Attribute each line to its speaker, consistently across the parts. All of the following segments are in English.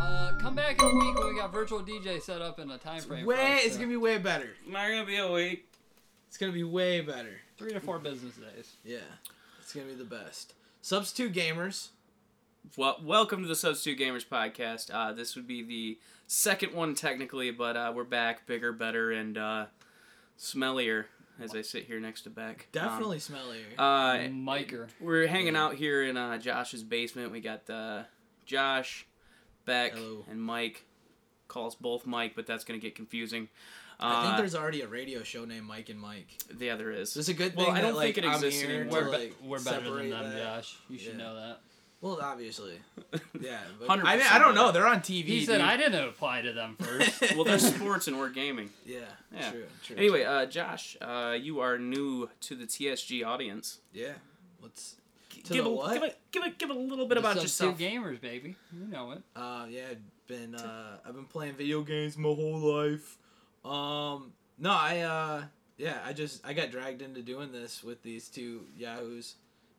Speaker 1: Uh, come back in a week when we got virtual DJ set up in a time frame. for
Speaker 2: Way,
Speaker 1: us
Speaker 2: it's
Speaker 1: to-
Speaker 2: gonna be way better.
Speaker 3: Not gonna be a week.
Speaker 2: It's gonna be way better.
Speaker 1: three to four business days.
Speaker 2: Yeah, it's gonna be the best. Substitute gamers.
Speaker 3: Well, welcome to the Substitute Gamers podcast. Uh, this would be the second one technically, but uh, we're back, bigger, better, and uh, smellier. As I sit here next to Beck. Um,
Speaker 2: Definitely smellier.
Speaker 3: uh,
Speaker 1: Miker.
Speaker 3: we're hanging out here in uh, Josh's basement. We got uh, Josh, Beck,
Speaker 2: Hello.
Speaker 3: and Mike. Call us both Mike, but that's gonna get confusing.
Speaker 2: I think
Speaker 3: Uh,
Speaker 2: there's already a radio show named Mike and Mike.
Speaker 3: yeah, there is.
Speaker 2: It's a good thing.
Speaker 3: Well,
Speaker 2: thing
Speaker 3: I don't
Speaker 2: like,
Speaker 3: think it
Speaker 2: I'm
Speaker 3: exists anymore.
Speaker 1: We're, be-
Speaker 2: like,
Speaker 1: we're better than them,
Speaker 2: that.
Speaker 1: Josh. You should
Speaker 2: Yeah.
Speaker 1: know that.
Speaker 2: Well, obviously. Yeah. But
Speaker 3: 100%
Speaker 2: I mean, I don't know. They're on TV.
Speaker 1: He said
Speaker 2: dude.
Speaker 1: I didn't apply to them first.
Speaker 3: well, they're sports and we're gaming.
Speaker 2: Yeah.
Speaker 3: Yeah.
Speaker 2: True. True.
Speaker 3: Anyway, uh, Josh, uh, you are new to the TSG audience.
Speaker 2: Yeah. Let's. To
Speaker 3: give,
Speaker 2: the
Speaker 3: a,
Speaker 2: what?
Speaker 3: give a give a give a little bit
Speaker 1: The
Speaker 3: about
Speaker 1: Substitute
Speaker 3: yourself.
Speaker 1: gamers, baby. You know it.
Speaker 2: Uh, yeah, I've been uh, I've been playing video games my whole life. Um, no, I uh, yeah, I just I got dragged into doing this with these two yahoos,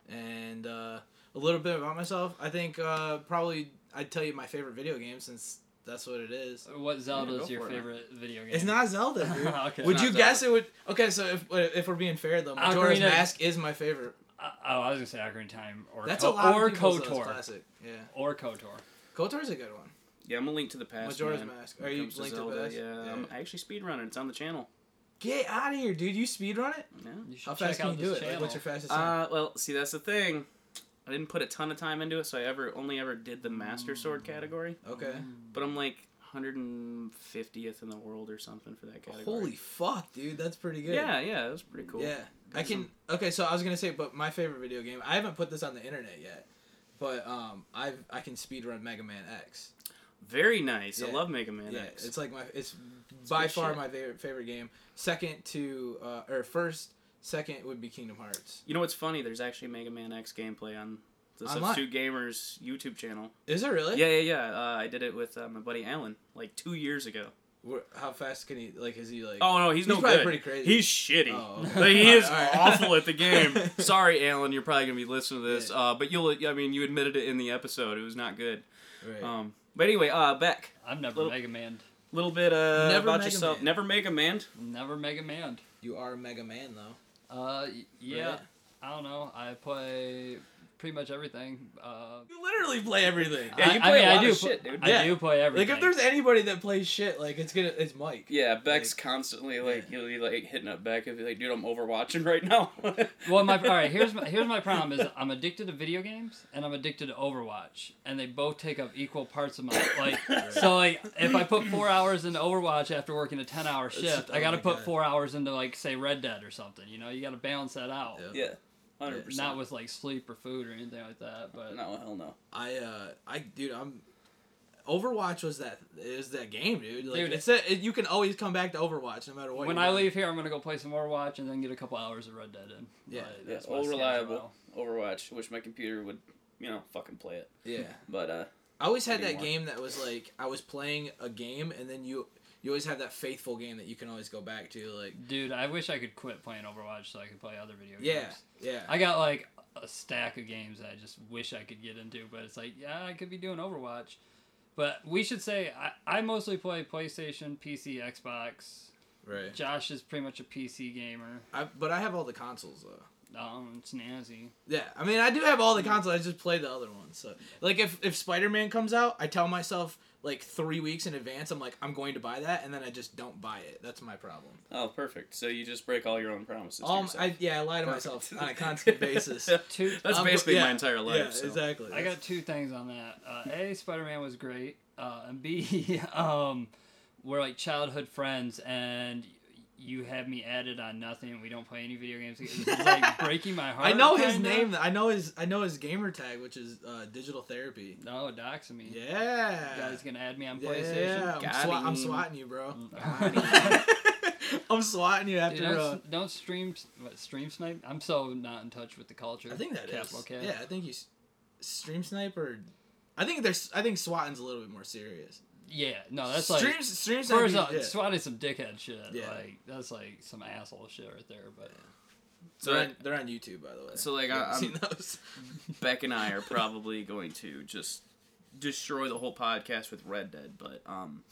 Speaker 2: and uh, a little bit about myself. I think uh, probably I'd tell you my favorite video game since that's what it is.
Speaker 1: What Zelda
Speaker 3: go
Speaker 1: is your
Speaker 3: for it,
Speaker 1: favorite video game?
Speaker 2: It's not Zelda, dude.
Speaker 1: Okay.
Speaker 2: Would
Speaker 3: It's
Speaker 2: you
Speaker 3: not
Speaker 2: guess it would? Okay, so if if we're being fair though, Majora's
Speaker 1: Ocarina-
Speaker 2: Mask is my favorite.
Speaker 1: Uh, oh, I was gonna say Ocarina Time or
Speaker 2: That's
Speaker 1: Ko-
Speaker 2: a lot
Speaker 1: or
Speaker 2: of people's
Speaker 1: Kotor
Speaker 2: classic. Yeah,
Speaker 1: or Kotor.
Speaker 2: Kotor's a good one.
Speaker 3: Yeah, I'm a link to the past.
Speaker 2: Majora's
Speaker 3: man,
Speaker 2: Mask. Are you
Speaker 3: comes to
Speaker 2: Link to the
Speaker 3: Zelda.
Speaker 2: Past?
Speaker 3: Yeah,
Speaker 2: Yeah.
Speaker 3: I'm actually speedrunning. It's on the channel.
Speaker 2: Get out of here, dude! You speedrun it?
Speaker 3: Yeah.
Speaker 1: You should
Speaker 2: How
Speaker 1: check
Speaker 2: fast can
Speaker 1: out
Speaker 2: you do
Speaker 1: this
Speaker 2: it? Like,
Speaker 1: channel.
Speaker 2: what's your fastest time?
Speaker 3: Uh, well, see, that's the thing. I didn't put a ton of time into it, so I ever only ever did the Master Sword category.
Speaker 2: okay.
Speaker 3: But I'm like 150th in the world or something for that category.
Speaker 2: Holy fuck, dude! That's pretty good.
Speaker 3: Yeah, yeah, that was pretty cool.
Speaker 2: Yeah. I can.
Speaker 3: some-
Speaker 2: Okay, so I was gonna say, but my favorite video game. I haven't put this on the internet yet, but um, I I can speedrun Mega Man X.
Speaker 3: Very nice. I love Mega Man
Speaker 2: yeah,
Speaker 3: X.
Speaker 2: it's like my it's by far
Speaker 3: shit.
Speaker 2: my favorite favorite game. Second to uh, or first, second would be Kingdom Hearts.
Speaker 3: You know what's funny? There's actually Mega Man X gameplay on the
Speaker 2: Online?
Speaker 3: Substitute Gamers YouTube channel.
Speaker 2: Is it really?
Speaker 3: Yeah, yeah, yeah. Uh, I did it with uh, my buddy Alan like two years ago.
Speaker 2: Where- How fast can he? Like, is he like?
Speaker 3: Oh no, he's,
Speaker 2: He's
Speaker 3: no
Speaker 2: probably
Speaker 3: good.
Speaker 2: pretty crazy.
Speaker 3: He's shitty.
Speaker 2: Oh, okay.
Speaker 3: Like, he is
Speaker 2: Alright, alright.
Speaker 3: awful at the game. Sorry, Alan. You're probably gonna be listening to this.
Speaker 2: Yeah.
Speaker 3: Uh, but you'll. I mean, you admitted it in the episode. It was not good.
Speaker 2: Right.
Speaker 3: Um, but anyway, uh, Beck,
Speaker 1: I've never
Speaker 3: Little-
Speaker 1: Mega Man.
Speaker 3: A little bit uh,
Speaker 2: Never
Speaker 3: about
Speaker 2: Mega
Speaker 3: yourself.
Speaker 2: Man.
Speaker 3: Never Mega Man.
Speaker 1: Never Mega Man.
Speaker 2: you are a Mega Man though.
Speaker 1: Uh, yeah.
Speaker 2: Right.
Speaker 1: I don't know. I play pretty much everything. Uh,
Speaker 2: You literally play everything.
Speaker 3: Yeah, you
Speaker 1: I,
Speaker 3: play
Speaker 1: I
Speaker 3: a
Speaker 1: mean,
Speaker 3: lot
Speaker 1: I do
Speaker 3: of
Speaker 1: pl-
Speaker 3: shit, dude.
Speaker 1: I
Speaker 2: Yeah.
Speaker 1: do play everything.
Speaker 2: Like if there's anybody that plays shit, like it's gonna it's Mike.
Speaker 3: Yeah, Beck's
Speaker 2: Like-
Speaker 3: constantly like he'll be like hitting up Beck and be like, dude, I'm overwatching right now.
Speaker 1: well, my all right. Here's my here's my problem is I'm addicted to video games and I'm addicted to Overwatch, and they both take up equal parts of my like. So like, if I put four hours into Overwatch after working a ten hour shift, I
Speaker 2: oh
Speaker 1: got to
Speaker 2: my
Speaker 1: put
Speaker 2: God.
Speaker 1: four hours into like say Red Dead or something. You know, you got to balance that out.
Speaker 2: Yeah.
Speaker 3: Yeah, hundred percent.
Speaker 1: Not with like sleep or food or anything like that, but
Speaker 3: no, hell no.
Speaker 2: I uh I dude I'm Overwatch was that is that game, dude. Like
Speaker 1: Dude,
Speaker 2: it's that it, you can always come back to Overwatch no matter what.
Speaker 1: when I
Speaker 2: doing.
Speaker 1: leave here, I'm gonna go play some Overwatch and then get a couple hours of Red Dead in.
Speaker 2: Yeah.
Speaker 1: But
Speaker 3: Yeah,
Speaker 1: that's my
Speaker 3: all reliable.
Speaker 1: now.
Speaker 3: Overwatch. Wish my computer would, you know, fucking play it.
Speaker 2: yeah,
Speaker 3: But uh,
Speaker 2: I always had that game that was like I was playing a game and then you you always have that faithful game that you can always go back to. Like
Speaker 1: Dude, I wish I could quit playing Overwatch so I could play other video
Speaker 2: yeah,
Speaker 1: games.
Speaker 2: yeah, yeah.
Speaker 1: I got like a stack of games that I just wish I could get into, but it's like, yeah, I could be doing Overwatch. But we should say I, I mostly play PlayStation, PC, Xbox.
Speaker 2: right.
Speaker 1: Josh is pretty much a PC gamer.
Speaker 2: I, but I have all the consoles though.
Speaker 1: Um, it's nasty.
Speaker 2: Yeah, I mean I do have all the consoles. I just play the other ones. So like if if Spider Man comes out, I tell myself like three weeks in advance. I'm like I'm going to buy that, and then I just don't buy it. That's my problem.
Speaker 3: oh, perfect. So you just break all your own promises. to
Speaker 2: Um,
Speaker 3: yourself.
Speaker 2: I yeah, I lie to
Speaker 3: Perfect.
Speaker 2: myself on a constant basis.
Speaker 1: Two.
Speaker 3: That's
Speaker 2: Um,
Speaker 3: basically
Speaker 2: yeah,
Speaker 3: my entire life.
Speaker 2: Yeah,
Speaker 3: so.
Speaker 2: exactly.
Speaker 1: I got two things on that. Uh, a, Spider Man was great, uh, and B, um, we're like childhood friends, and you have me added on nothing. We don't play any video games. It's like breaking my heart.
Speaker 2: I know his
Speaker 1: kinda.
Speaker 2: name. I know his. I know his gamer tag, which is uh, digital therapy.
Speaker 1: No, doxing me.
Speaker 2: Yeah.
Speaker 1: You guys gonna add me on
Speaker 2: yeah,
Speaker 1: PlayStation?
Speaker 2: I'm,
Speaker 3: Got
Speaker 2: swa- I'm swatting you, bro.
Speaker 1: Mm.
Speaker 2: I'm swatting you after.
Speaker 1: Dude, don't,
Speaker 2: uh,
Speaker 1: don't stream what, stream snipe. I'm so not in touch with the culture.
Speaker 2: I think that is.
Speaker 1: Capital K.
Speaker 2: Yeah, I think you stream sniper. I think there's. I think swatting's a little bit more serious.
Speaker 1: Yeah, no, that's
Speaker 2: stream,
Speaker 1: like
Speaker 2: stream
Speaker 1: first
Speaker 2: sniping.
Speaker 1: off,
Speaker 2: yeah.
Speaker 1: swatting some dickhead shit.
Speaker 2: Yeah.
Speaker 1: Like that's like some asshole shit right there. But
Speaker 3: So
Speaker 2: they're,
Speaker 3: I-
Speaker 2: on, they're on YouTube, by the way.
Speaker 3: So, like,
Speaker 2: You haven't
Speaker 3: I-
Speaker 2: seen those.
Speaker 3: Beck and I are probably going to just destroy the whole podcast with Red Dead, but um,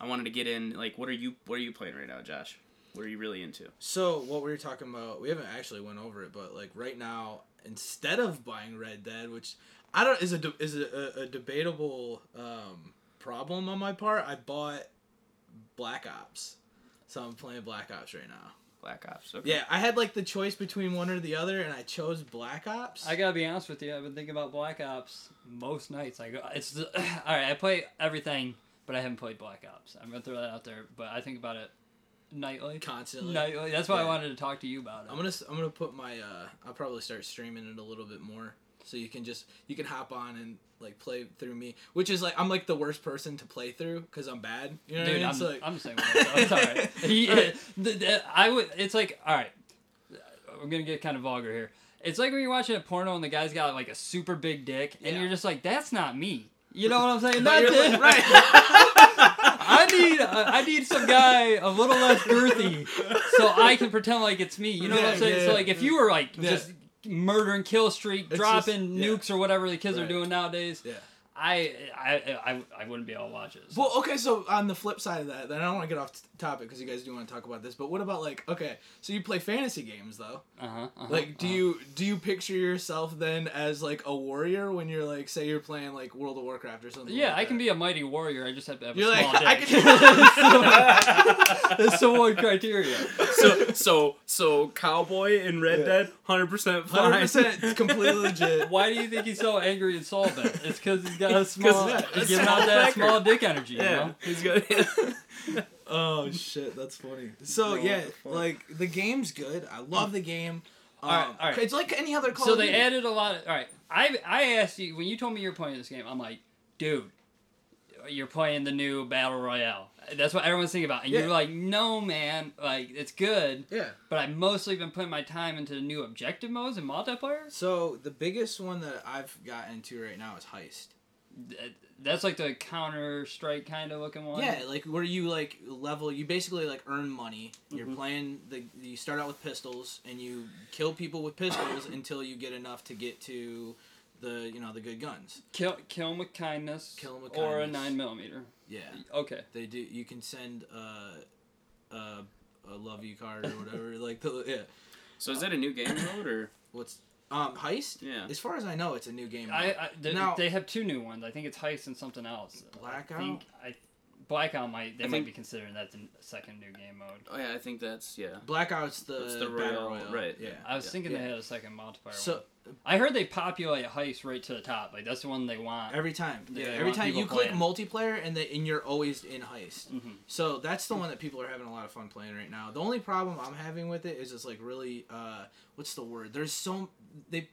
Speaker 3: I wanted to get in. Like, what are you what are you playing right now, Josh? What are you really into?
Speaker 2: So what we were talking about, we haven't actually went over it, but like right now, instead of buying Red Dead, which I don't is a de- is a, a, a debatable um, problem on my part, I bought Black Ops, so I'm playing Black Ops right now.
Speaker 3: Black Ops. Okay.
Speaker 2: Yeah, I had like the choice between one or the other, and I chose Black Ops.
Speaker 1: I gotta be honest with you. I've been thinking about Black Ops most nights. I go, it's the, all right. I play everything, but I haven't played Black Ops. I'm gonna throw that out there. But I think about it nightly.
Speaker 2: constantly.
Speaker 1: Nightly. That's why I wanted to talk to you about it.
Speaker 2: I'm gonna s- I'm gonna put my uh I'll probably start streaming it a little bit more so you can just you can hop on and like play through me which is like I'm like the worst person to play through because I'm bad you know what I
Speaker 1: Dude,
Speaker 2: mean
Speaker 1: I'm,
Speaker 2: so like,
Speaker 1: I'm the same way. So it's all right. He,
Speaker 2: Right.
Speaker 1: Uh, the- the- I would. It's like all right. I'm gonna get kind of vulgar here. It's like when you're watching a porno and the guy's got like a super big dick, and
Speaker 2: Yeah.
Speaker 1: you're just like, "That's not me." You know what I'm saying? That's it.
Speaker 2: like- right
Speaker 1: I need uh, I need some guy a little less girthy, so I can pretend like it's me. You know what I'm saying?
Speaker 2: yeah,
Speaker 1: so like if you were like
Speaker 2: Yeah.
Speaker 1: Just murdering kill streak,
Speaker 2: It's
Speaker 1: dropping
Speaker 2: just- yeah.
Speaker 1: nukes or whatever the kids are doing nowadays,
Speaker 2: yeah
Speaker 1: I, I I I wouldn't be able to watch it. So.
Speaker 2: well okay so on the flip side of that then I don't want to get off t- topic because you guys do want to talk about this but what about like okay so you play fantasy games though
Speaker 1: uh-huh, uh-huh,
Speaker 2: like do
Speaker 1: uh-huh.
Speaker 2: you do you picture yourself then as like a warrior when you're like say you're playing like World of Warcraft or something
Speaker 1: Yeah,
Speaker 2: like
Speaker 1: I can be a mighty warrior. I just have to have a
Speaker 2: You're
Speaker 1: small
Speaker 2: like, I
Speaker 1: dick.
Speaker 2: can-
Speaker 1: That's the one criteria.
Speaker 3: so so so cowboy in Red
Speaker 2: Yeah.
Speaker 3: Dead, hundred percent fine.
Speaker 2: 100% completely legit
Speaker 1: Why do you think he's so angry and solvent? It's because he's got a small,
Speaker 2: yeah,
Speaker 1: he's giving out that small dick energy. You
Speaker 3: yeah,
Speaker 1: know?
Speaker 3: he's got.
Speaker 2: Oh shit, that's funny. So yeah, like the game's good. I love the game. Um,
Speaker 1: Alright, alright.
Speaker 2: It's like any other Call
Speaker 1: So they
Speaker 2: Duty.
Speaker 1: added a lot of. All right, I I asked you when you told me you were playing this game. I'm like, dude, you're playing the new battle royale. That's what everyone's thinking about, and
Speaker 2: Yeah.
Speaker 1: you're like, no, man, like it's good,
Speaker 2: Yeah.
Speaker 1: but I've mostly been putting my time into the new objective modes and multiplayer.
Speaker 2: So the biggest one that I've got into right now is Heist.
Speaker 1: Th- That's like the Counter Strike kind of looking one.
Speaker 2: Yeah, like where you like level, you basically like earn money. You're
Speaker 1: Mhm.
Speaker 2: playing the. You start out with pistols and you kill people with pistols until you get enough to get to the you know the good guns.
Speaker 1: Kill kill them with kindness.
Speaker 2: Kill them with
Speaker 1: Or a nine millimeter.
Speaker 2: Yeah,
Speaker 1: Okay.
Speaker 2: they do. You can send uh, uh, a love you card or whatever. like the yeah.
Speaker 3: so is that a new game mode or?
Speaker 2: What's um heist?
Speaker 3: Yeah.
Speaker 2: As far as I know, it's a new game.
Speaker 1: I, I they,
Speaker 2: Now-
Speaker 1: they have two new ones. I think it's Heist and something else.
Speaker 2: Blackout?
Speaker 1: I think I Blackout might they
Speaker 3: I
Speaker 1: might
Speaker 3: think-
Speaker 1: be considering that the second new game mode.
Speaker 3: Oh yeah, I think that's yeah.
Speaker 2: Blackout's the,
Speaker 3: It's the
Speaker 2: battle
Speaker 3: Royale,
Speaker 2: royale,
Speaker 3: right.
Speaker 2: Yeah.
Speaker 1: I was
Speaker 3: Yeah.
Speaker 1: thinking
Speaker 2: Yeah.
Speaker 1: they had a second multiplayer
Speaker 2: So
Speaker 1: one. I heard they populate Heist right to the top. Like that's the one they want.
Speaker 2: every time,
Speaker 1: Yeah,
Speaker 2: yeah,
Speaker 1: they
Speaker 2: every time
Speaker 1: people
Speaker 2: you click multiplayer and the, and you're always in heist.
Speaker 1: hmm
Speaker 2: So that's the one that people are having a lot of fun playing right now. The only problem I'm having with it is it's like really uh what's the word? There's so they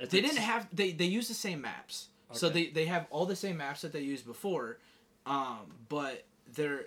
Speaker 1: It's,
Speaker 2: they didn't have they they use the same maps. So they they have all the same maps that they used before, um, but they're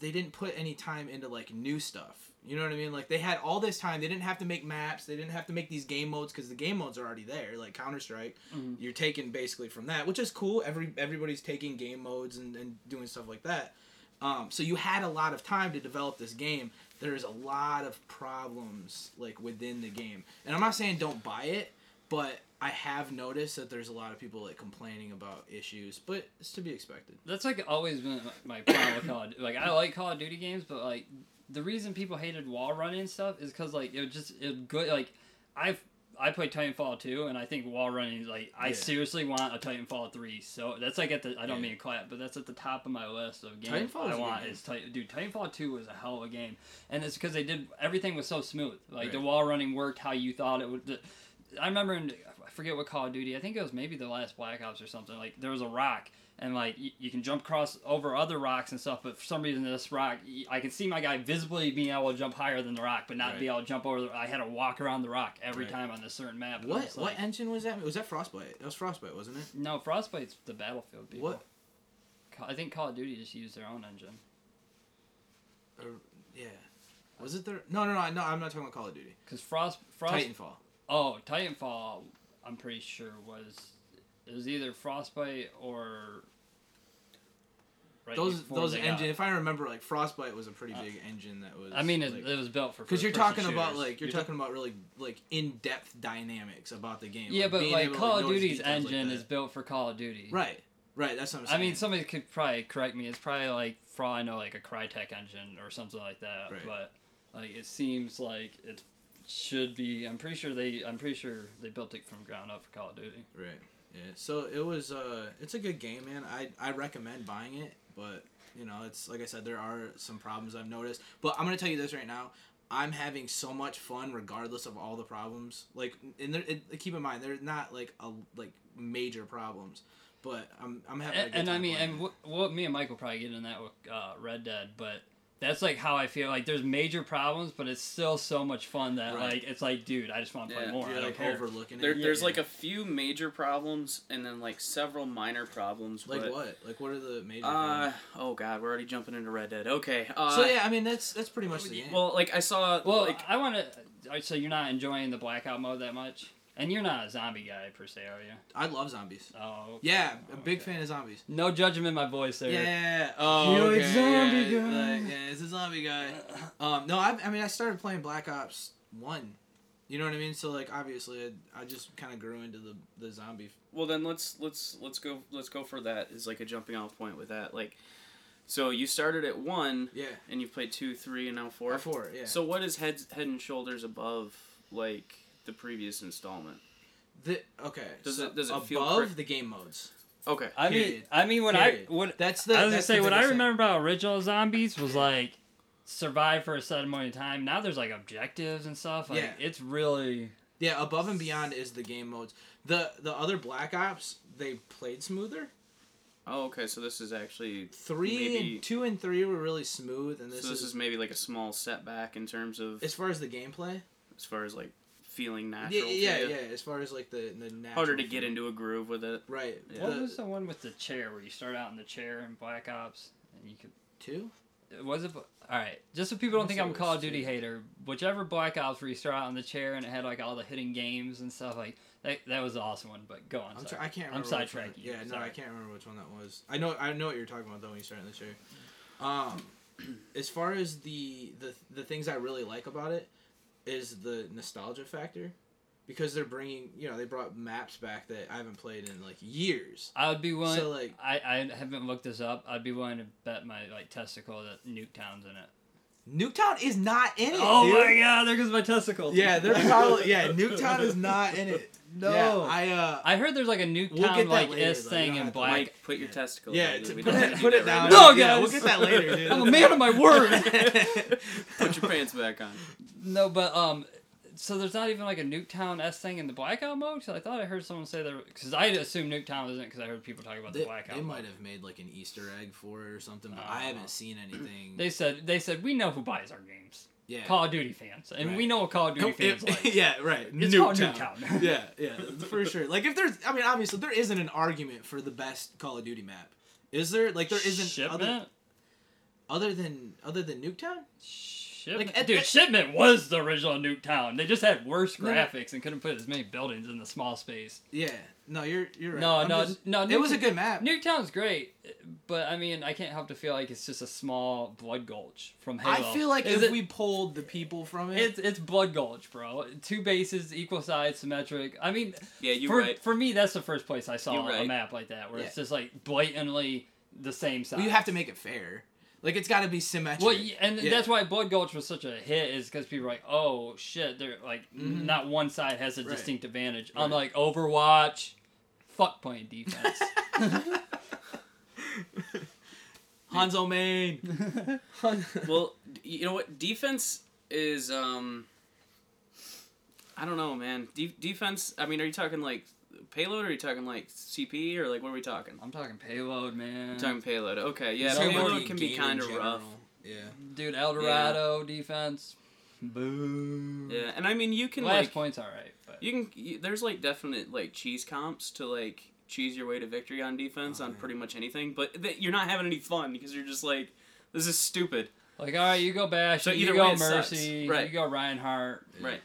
Speaker 2: they didn't put any time into like new stuff. You know what I mean? Like they had all this time. They didn't have to make maps. They didn't have to make these game modes because the game modes are already there. Like Counter Strike,
Speaker 1: Mhm.
Speaker 2: you're taking basically from that, which is cool. Every everybody's taking game modes and, and doing stuff like that. Um, so you had a lot of time to develop this game. There's a lot of problems like within the game, and I'm not saying don't buy it, but I have noticed that there's a lot of people like complaining about issues, but it's to be expected.
Speaker 1: That's like always been my problem with Call of Duty. Like I like Call of Duty games, but like the reason people hated wall running and stuff is because like it just it good. Like I've I played Titanfall 2, and I think wall running like I
Speaker 2: Yeah.
Speaker 1: seriously want a Titanfall 3. So that's like at the I don't
Speaker 2: Yeah.
Speaker 1: mean to clap, but that's at the top of my list of games
Speaker 2: Titanfall
Speaker 1: I want. Is Titan, dude Titanfall 2 was a hell of a game, and it's because they did everything was so smooth. Like the
Speaker 2: Right.
Speaker 1: wall running worked how you thought it would. The, I remember in I forget what Call of Duty. I think it was maybe the last Black Ops or something. Like there was a rock, and like you, you can jump across over other rocks and stuff. But for some reason, this rock, I can see my guy visibly being able to jump higher than the rock, but not
Speaker 2: Right.
Speaker 1: be able to jump over. The, I had to walk around the rock every
Speaker 2: Right.
Speaker 1: time on this certain map.
Speaker 2: What what
Speaker 1: like-
Speaker 2: engine was that? Was that Frostbite? That was Frostbite, wasn't it?
Speaker 1: No, Frostbite's the Battlefield people.
Speaker 2: What?
Speaker 1: I think Call of Duty just used their own engine.
Speaker 2: Or, yeah. Was it there? No, no, no, no. I'm not talking about Call of Duty.
Speaker 1: Cause Frost, Frost.
Speaker 2: Titanfall.
Speaker 1: Oh, Titanfall. I'm pretty sure was it was either Frostbite or right
Speaker 2: those those
Speaker 1: they got-
Speaker 2: engine. If I remember, like Frostbite was a pretty uh, big engine that was.
Speaker 1: I mean, it,
Speaker 2: like,
Speaker 1: it was built for
Speaker 2: Because you're
Speaker 1: first-person
Speaker 2: talking about like you're, talking about really like in depth dynamics about the game.
Speaker 1: Yeah, but like
Speaker 2: able to,
Speaker 1: Call of Duty's
Speaker 2: details like
Speaker 1: engine
Speaker 2: that.
Speaker 1: is built for Call of Duty.
Speaker 2: right, right. That's what I'm
Speaker 1: I mean, somebody could probably correct me. It's probably like, for all I know, like a Crytek engine or something like that.
Speaker 2: Right.
Speaker 1: But like, it seems like it should be. I'm pretty sure they. I'm pretty sure they built it from ground up for Call of Duty.
Speaker 2: right. Yeah. So it was. Uh, it's a good game, man. I I recommend buying it, but you know, it's like I said, there are some problems I've noticed. But I'm gonna tell you this right now. I'm having so much fun regardless of all the problems. Like, and there, it, keep in mind, they're not like a like major problems, but I'm I'm having. a
Speaker 1: And, and I mean,
Speaker 2: playing
Speaker 1: and what, what me and Mike will probably get in that with uh, Red Dead, but that's like how I feel. Like, there's major problems, but it's still so much fun that
Speaker 2: Right.
Speaker 1: like it's like, dude, I just want to play
Speaker 3: Yeah.
Speaker 1: more. I don't
Speaker 2: like
Speaker 1: care.
Speaker 2: overlooking
Speaker 3: There,
Speaker 2: it.
Speaker 3: there's
Speaker 2: Yeah.
Speaker 3: like a few major problems and then like several minor problems.
Speaker 2: Like
Speaker 3: but,
Speaker 2: what? Like what are the major?
Speaker 3: Uh
Speaker 2: problems?
Speaker 3: oh god, we're already jumping into Red Dead. Okay. Uh,
Speaker 2: so yeah, I mean that's that's pretty much the game.
Speaker 3: Well, like I saw.
Speaker 1: Well,
Speaker 3: like
Speaker 1: I want to. So you're not enjoying the blackout mode that much, and you're not a zombie guy per se, are you?
Speaker 2: I love zombies.
Speaker 1: Oh. okay.
Speaker 2: Yeah, a big
Speaker 1: Okay.
Speaker 2: fan of zombies.
Speaker 1: No judgment in my voice there.
Speaker 2: Yeah, yeah, yeah. Oh,
Speaker 1: You're like
Speaker 2: okay,
Speaker 1: zombie
Speaker 2: yeah,
Speaker 1: guy.
Speaker 2: like, yeah, it's a zombie guy. Um, no, I, I mean I started playing Black Ops One. You know what I mean? So like obviously I, I just kind of grew into the the zombie.
Speaker 3: well then let's let's let's go let's go for that as like a jumping off point with that like. So you started at one
Speaker 2: Yeah,
Speaker 3: and you've played two, three, and now four.
Speaker 2: or four. Yeah.
Speaker 3: So what is head head and shoulders above like the previous installment?
Speaker 2: the okay.
Speaker 3: Does
Speaker 2: so
Speaker 3: it- does it
Speaker 2: above
Speaker 3: feel cri-
Speaker 2: the game modes?
Speaker 3: Okay.
Speaker 1: I mean, I mean, when
Speaker 2: Period.
Speaker 1: I what
Speaker 2: That's the.
Speaker 1: I was gonna say
Speaker 2: the
Speaker 1: what I remember about original zombies was like survive for a set amount of time. Now there's like objectives and stuff. Like
Speaker 2: Yeah.
Speaker 1: it's really
Speaker 2: Yeah, above and beyond is the game modes. The the other Black Ops they played smoother.
Speaker 3: Oh, okay. So this is actually
Speaker 2: Three
Speaker 3: Maybe-
Speaker 2: and two and three were really smooth, and this,
Speaker 3: so this
Speaker 2: is,
Speaker 3: is maybe like a small setback in terms of
Speaker 2: as far as the gameplay.
Speaker 3: as far as like feeling natural.
Speaker 2: Yeah,
Speaker 3: to
Speaker 2: yeah,
Speaker 3: you.
Speaker 2: yeah. As far as like the the natural
Speaker 3: Harder to get
Speaker 2: feel.
Speaker 3: into a groove with it.
Speaker 2: Right.
Speaker 3: Yeah.
Speaker 1: what
Speaker 2: The-
Speaker 1: was the one with the chair where you start out in the chair in Black Ops and you could
Speaker 2: two?
Speaker 1: was it all right just so people don't think i'm a call of duty
Speaker 2: two.
Speaker 1: hater whichever black ops where you start out in the chair and it had like all the hidden games and stuff like that, that was an awesome one but go on
Speaker 2: I'm
Speaker 1: sorry.
Speaker 2: try- I can't
Speaker 1: I'm
Speaker 2: remember. one-
Speaker 1: sidetracking you,
Speaker 2: Yeah, no, I can't remember which one that was. I know, I know what you're talking about though when you start in the chair. Um, as far as the the the things I really like about it is the nostalgia factor, because they're bringing, you know, they brought maps back that I haven't played in like years.
Speaker 1: i would be willing
Speaker 2: So like,
Speaker 1: I, I haven't looked this up i'd be willing to bet my like testicle that nuketown's in it
Speaker 2: Nuketown is not in it.
Speaker 1: oh
Speaker 2: dude.
Speaker 1: my god there goes my testicle
Speaker 2: Yeah, they're probably yeah. Nuketown is not in it.
Speaker 1: No.
Speaker 2: Yeah, I uh.
Speaker 1: I heard there's like a Nuketown
Speaker 2: We'll get that
Speaker 1: like
Speaker 2: later,
Speaker 1: is
Speaker 2: though.
Speaker 1: thing
Speaker 2: You don't
Speaker 1: in black
Speaker 3: Mike, put your testicle.
Speaker 2: Yeah,
Speaker 3: in. We
Speaker 2: put it, put it
Speaker 3: that
Speaker 2: down.
Speaker 3: right
Speaker 1: No,
Speaker 2: yeah,
Speaker 1: guys.
Speaker 2: we'll get that later, dude.
Speaker 1: I'm a man of my word.
Speaker 3: Put your pants back on.
Speaker 1: No, but um, so there's not even like a Nuketown S thing in the blackout mode. Cause I thought I heard someone say that because I assume Nuketown isn't because I heard people talk about
Speaker 2: They,
Speaker 1: the blackout.
Speaker 2: they
Speaker 1: mode.
Speaker 2: might have made like an Easter egg for it or something, but
Speaker 1: Oh.
Speaker 2: I haven't seen anything.
Speaker 1: They said they said we know who buys our games.
Speaker 2: yeah.
Speaker 1: Call of Duty fans, and we know what Call of Duty fans like.
Speaker 2: yeah, right.
Speaker 1: It's called
Speaker 2: Nuketown.
Speaker 1: Nuketown.
Speaker 2: yeah, yeah, for sure. Like if there's, I mean, obviously there isn't an argument for the best Call of Duty map, is there? Like there isn't
Speaker 1: shipment.
Speaker 2: other, other than other than Nuketown.
Speaker 1: Shipment.
Speaker 2: Like, at-
Speaker 1: Dude,
Speaker 2: at-
Speaker 1: Shipment was the original Nuketown. They just had worse
Speaker 2: No, no.
Speaker 1: graphics and couldn't put as many buildings in the small space.
Speaker 2: Yeah, no, you're you're right.
Speaker 1: No,
Speaker 2: I'm
Speaker 1: no,
Speaker 2: just-
Speaker 1: no.
Speaker 2: It was a good map.
Speaker 1: Nuketown's great, but I mean, I can't help to feel like it's just a small blood gulch from Halo.
Speaker 2: I feel like
Speaker 1: Is
Speaker 2: if
Speaker 1: it-
Speaker 2: we pulled the people from it,
Speaker 1: It's it's blood gulch, bro. Two bases, equal size, symmetric. I mean,
Speaker 3: Yeah, you're
Speaker 1: for
Speaker 3: right.
Speaker 1: for me, that's the first place I saw
Speaker 3: You're
Speaker 1: a map like that, where it's just like blatantly the same size.
Speaker 2: well, you have to make it fair. Like it's got to be symmetric.
Speaker 1: Well, and
Speaker 2: Yeah.
Speaker 1: that's why Blood Gulch was such a hit, is because people were like, "Oh shit!" They're like,
Speaker 2: Mhm.
Speaker 1: not one side has a
Speaker 2: Right.
Speaker 1: distinct advantage.
Speaker 2: Right.
Speaker 1: Unlike Overwatch, fuck playing defense.
Speaker 2: Hanzo main.
Speaker 3: well, you know what? Defense is um. I don't know, man. De- defense. I mean, are you talking like payload, or are you talking like CP, or like what are we talking?
Speaker 1: I'm talking payload, man.
Speaker 3: I'm talking payload. Okay, yeah,
Speaker 1: So
Speaker 3: payload
Speaker 2: Already
Speaker 3: can be kind of rough.
Speaker 2: Yeah.
Speaker 1: Dude, Eldorado defense. Boo.
Speaker 3: Yeah, and I mean you can
Speaker 1: Last
Speaker 3: like
Speaker 1: point's alright, but
Speaker 3: you can you, there's like definite like cheese comps to like cheese your way to victory on defense
Speaker 2: Oh,
Speaker 3: on
Speaker 2: man.
Speaker 3: pretty much anything, but th- you're not having any fun because you're just like this is stupid.
Speaker 1: like, all right, you go Bash,
Speaker 3: So
Speaker 1: you
Speaker 3: either
Speaker 1: go
Speaker 3: way it sucks.
Speaker 1: Mercy,
Speaker 3: Right.
Speaker 1: you go Reinhardt.
Speaker 3: Right.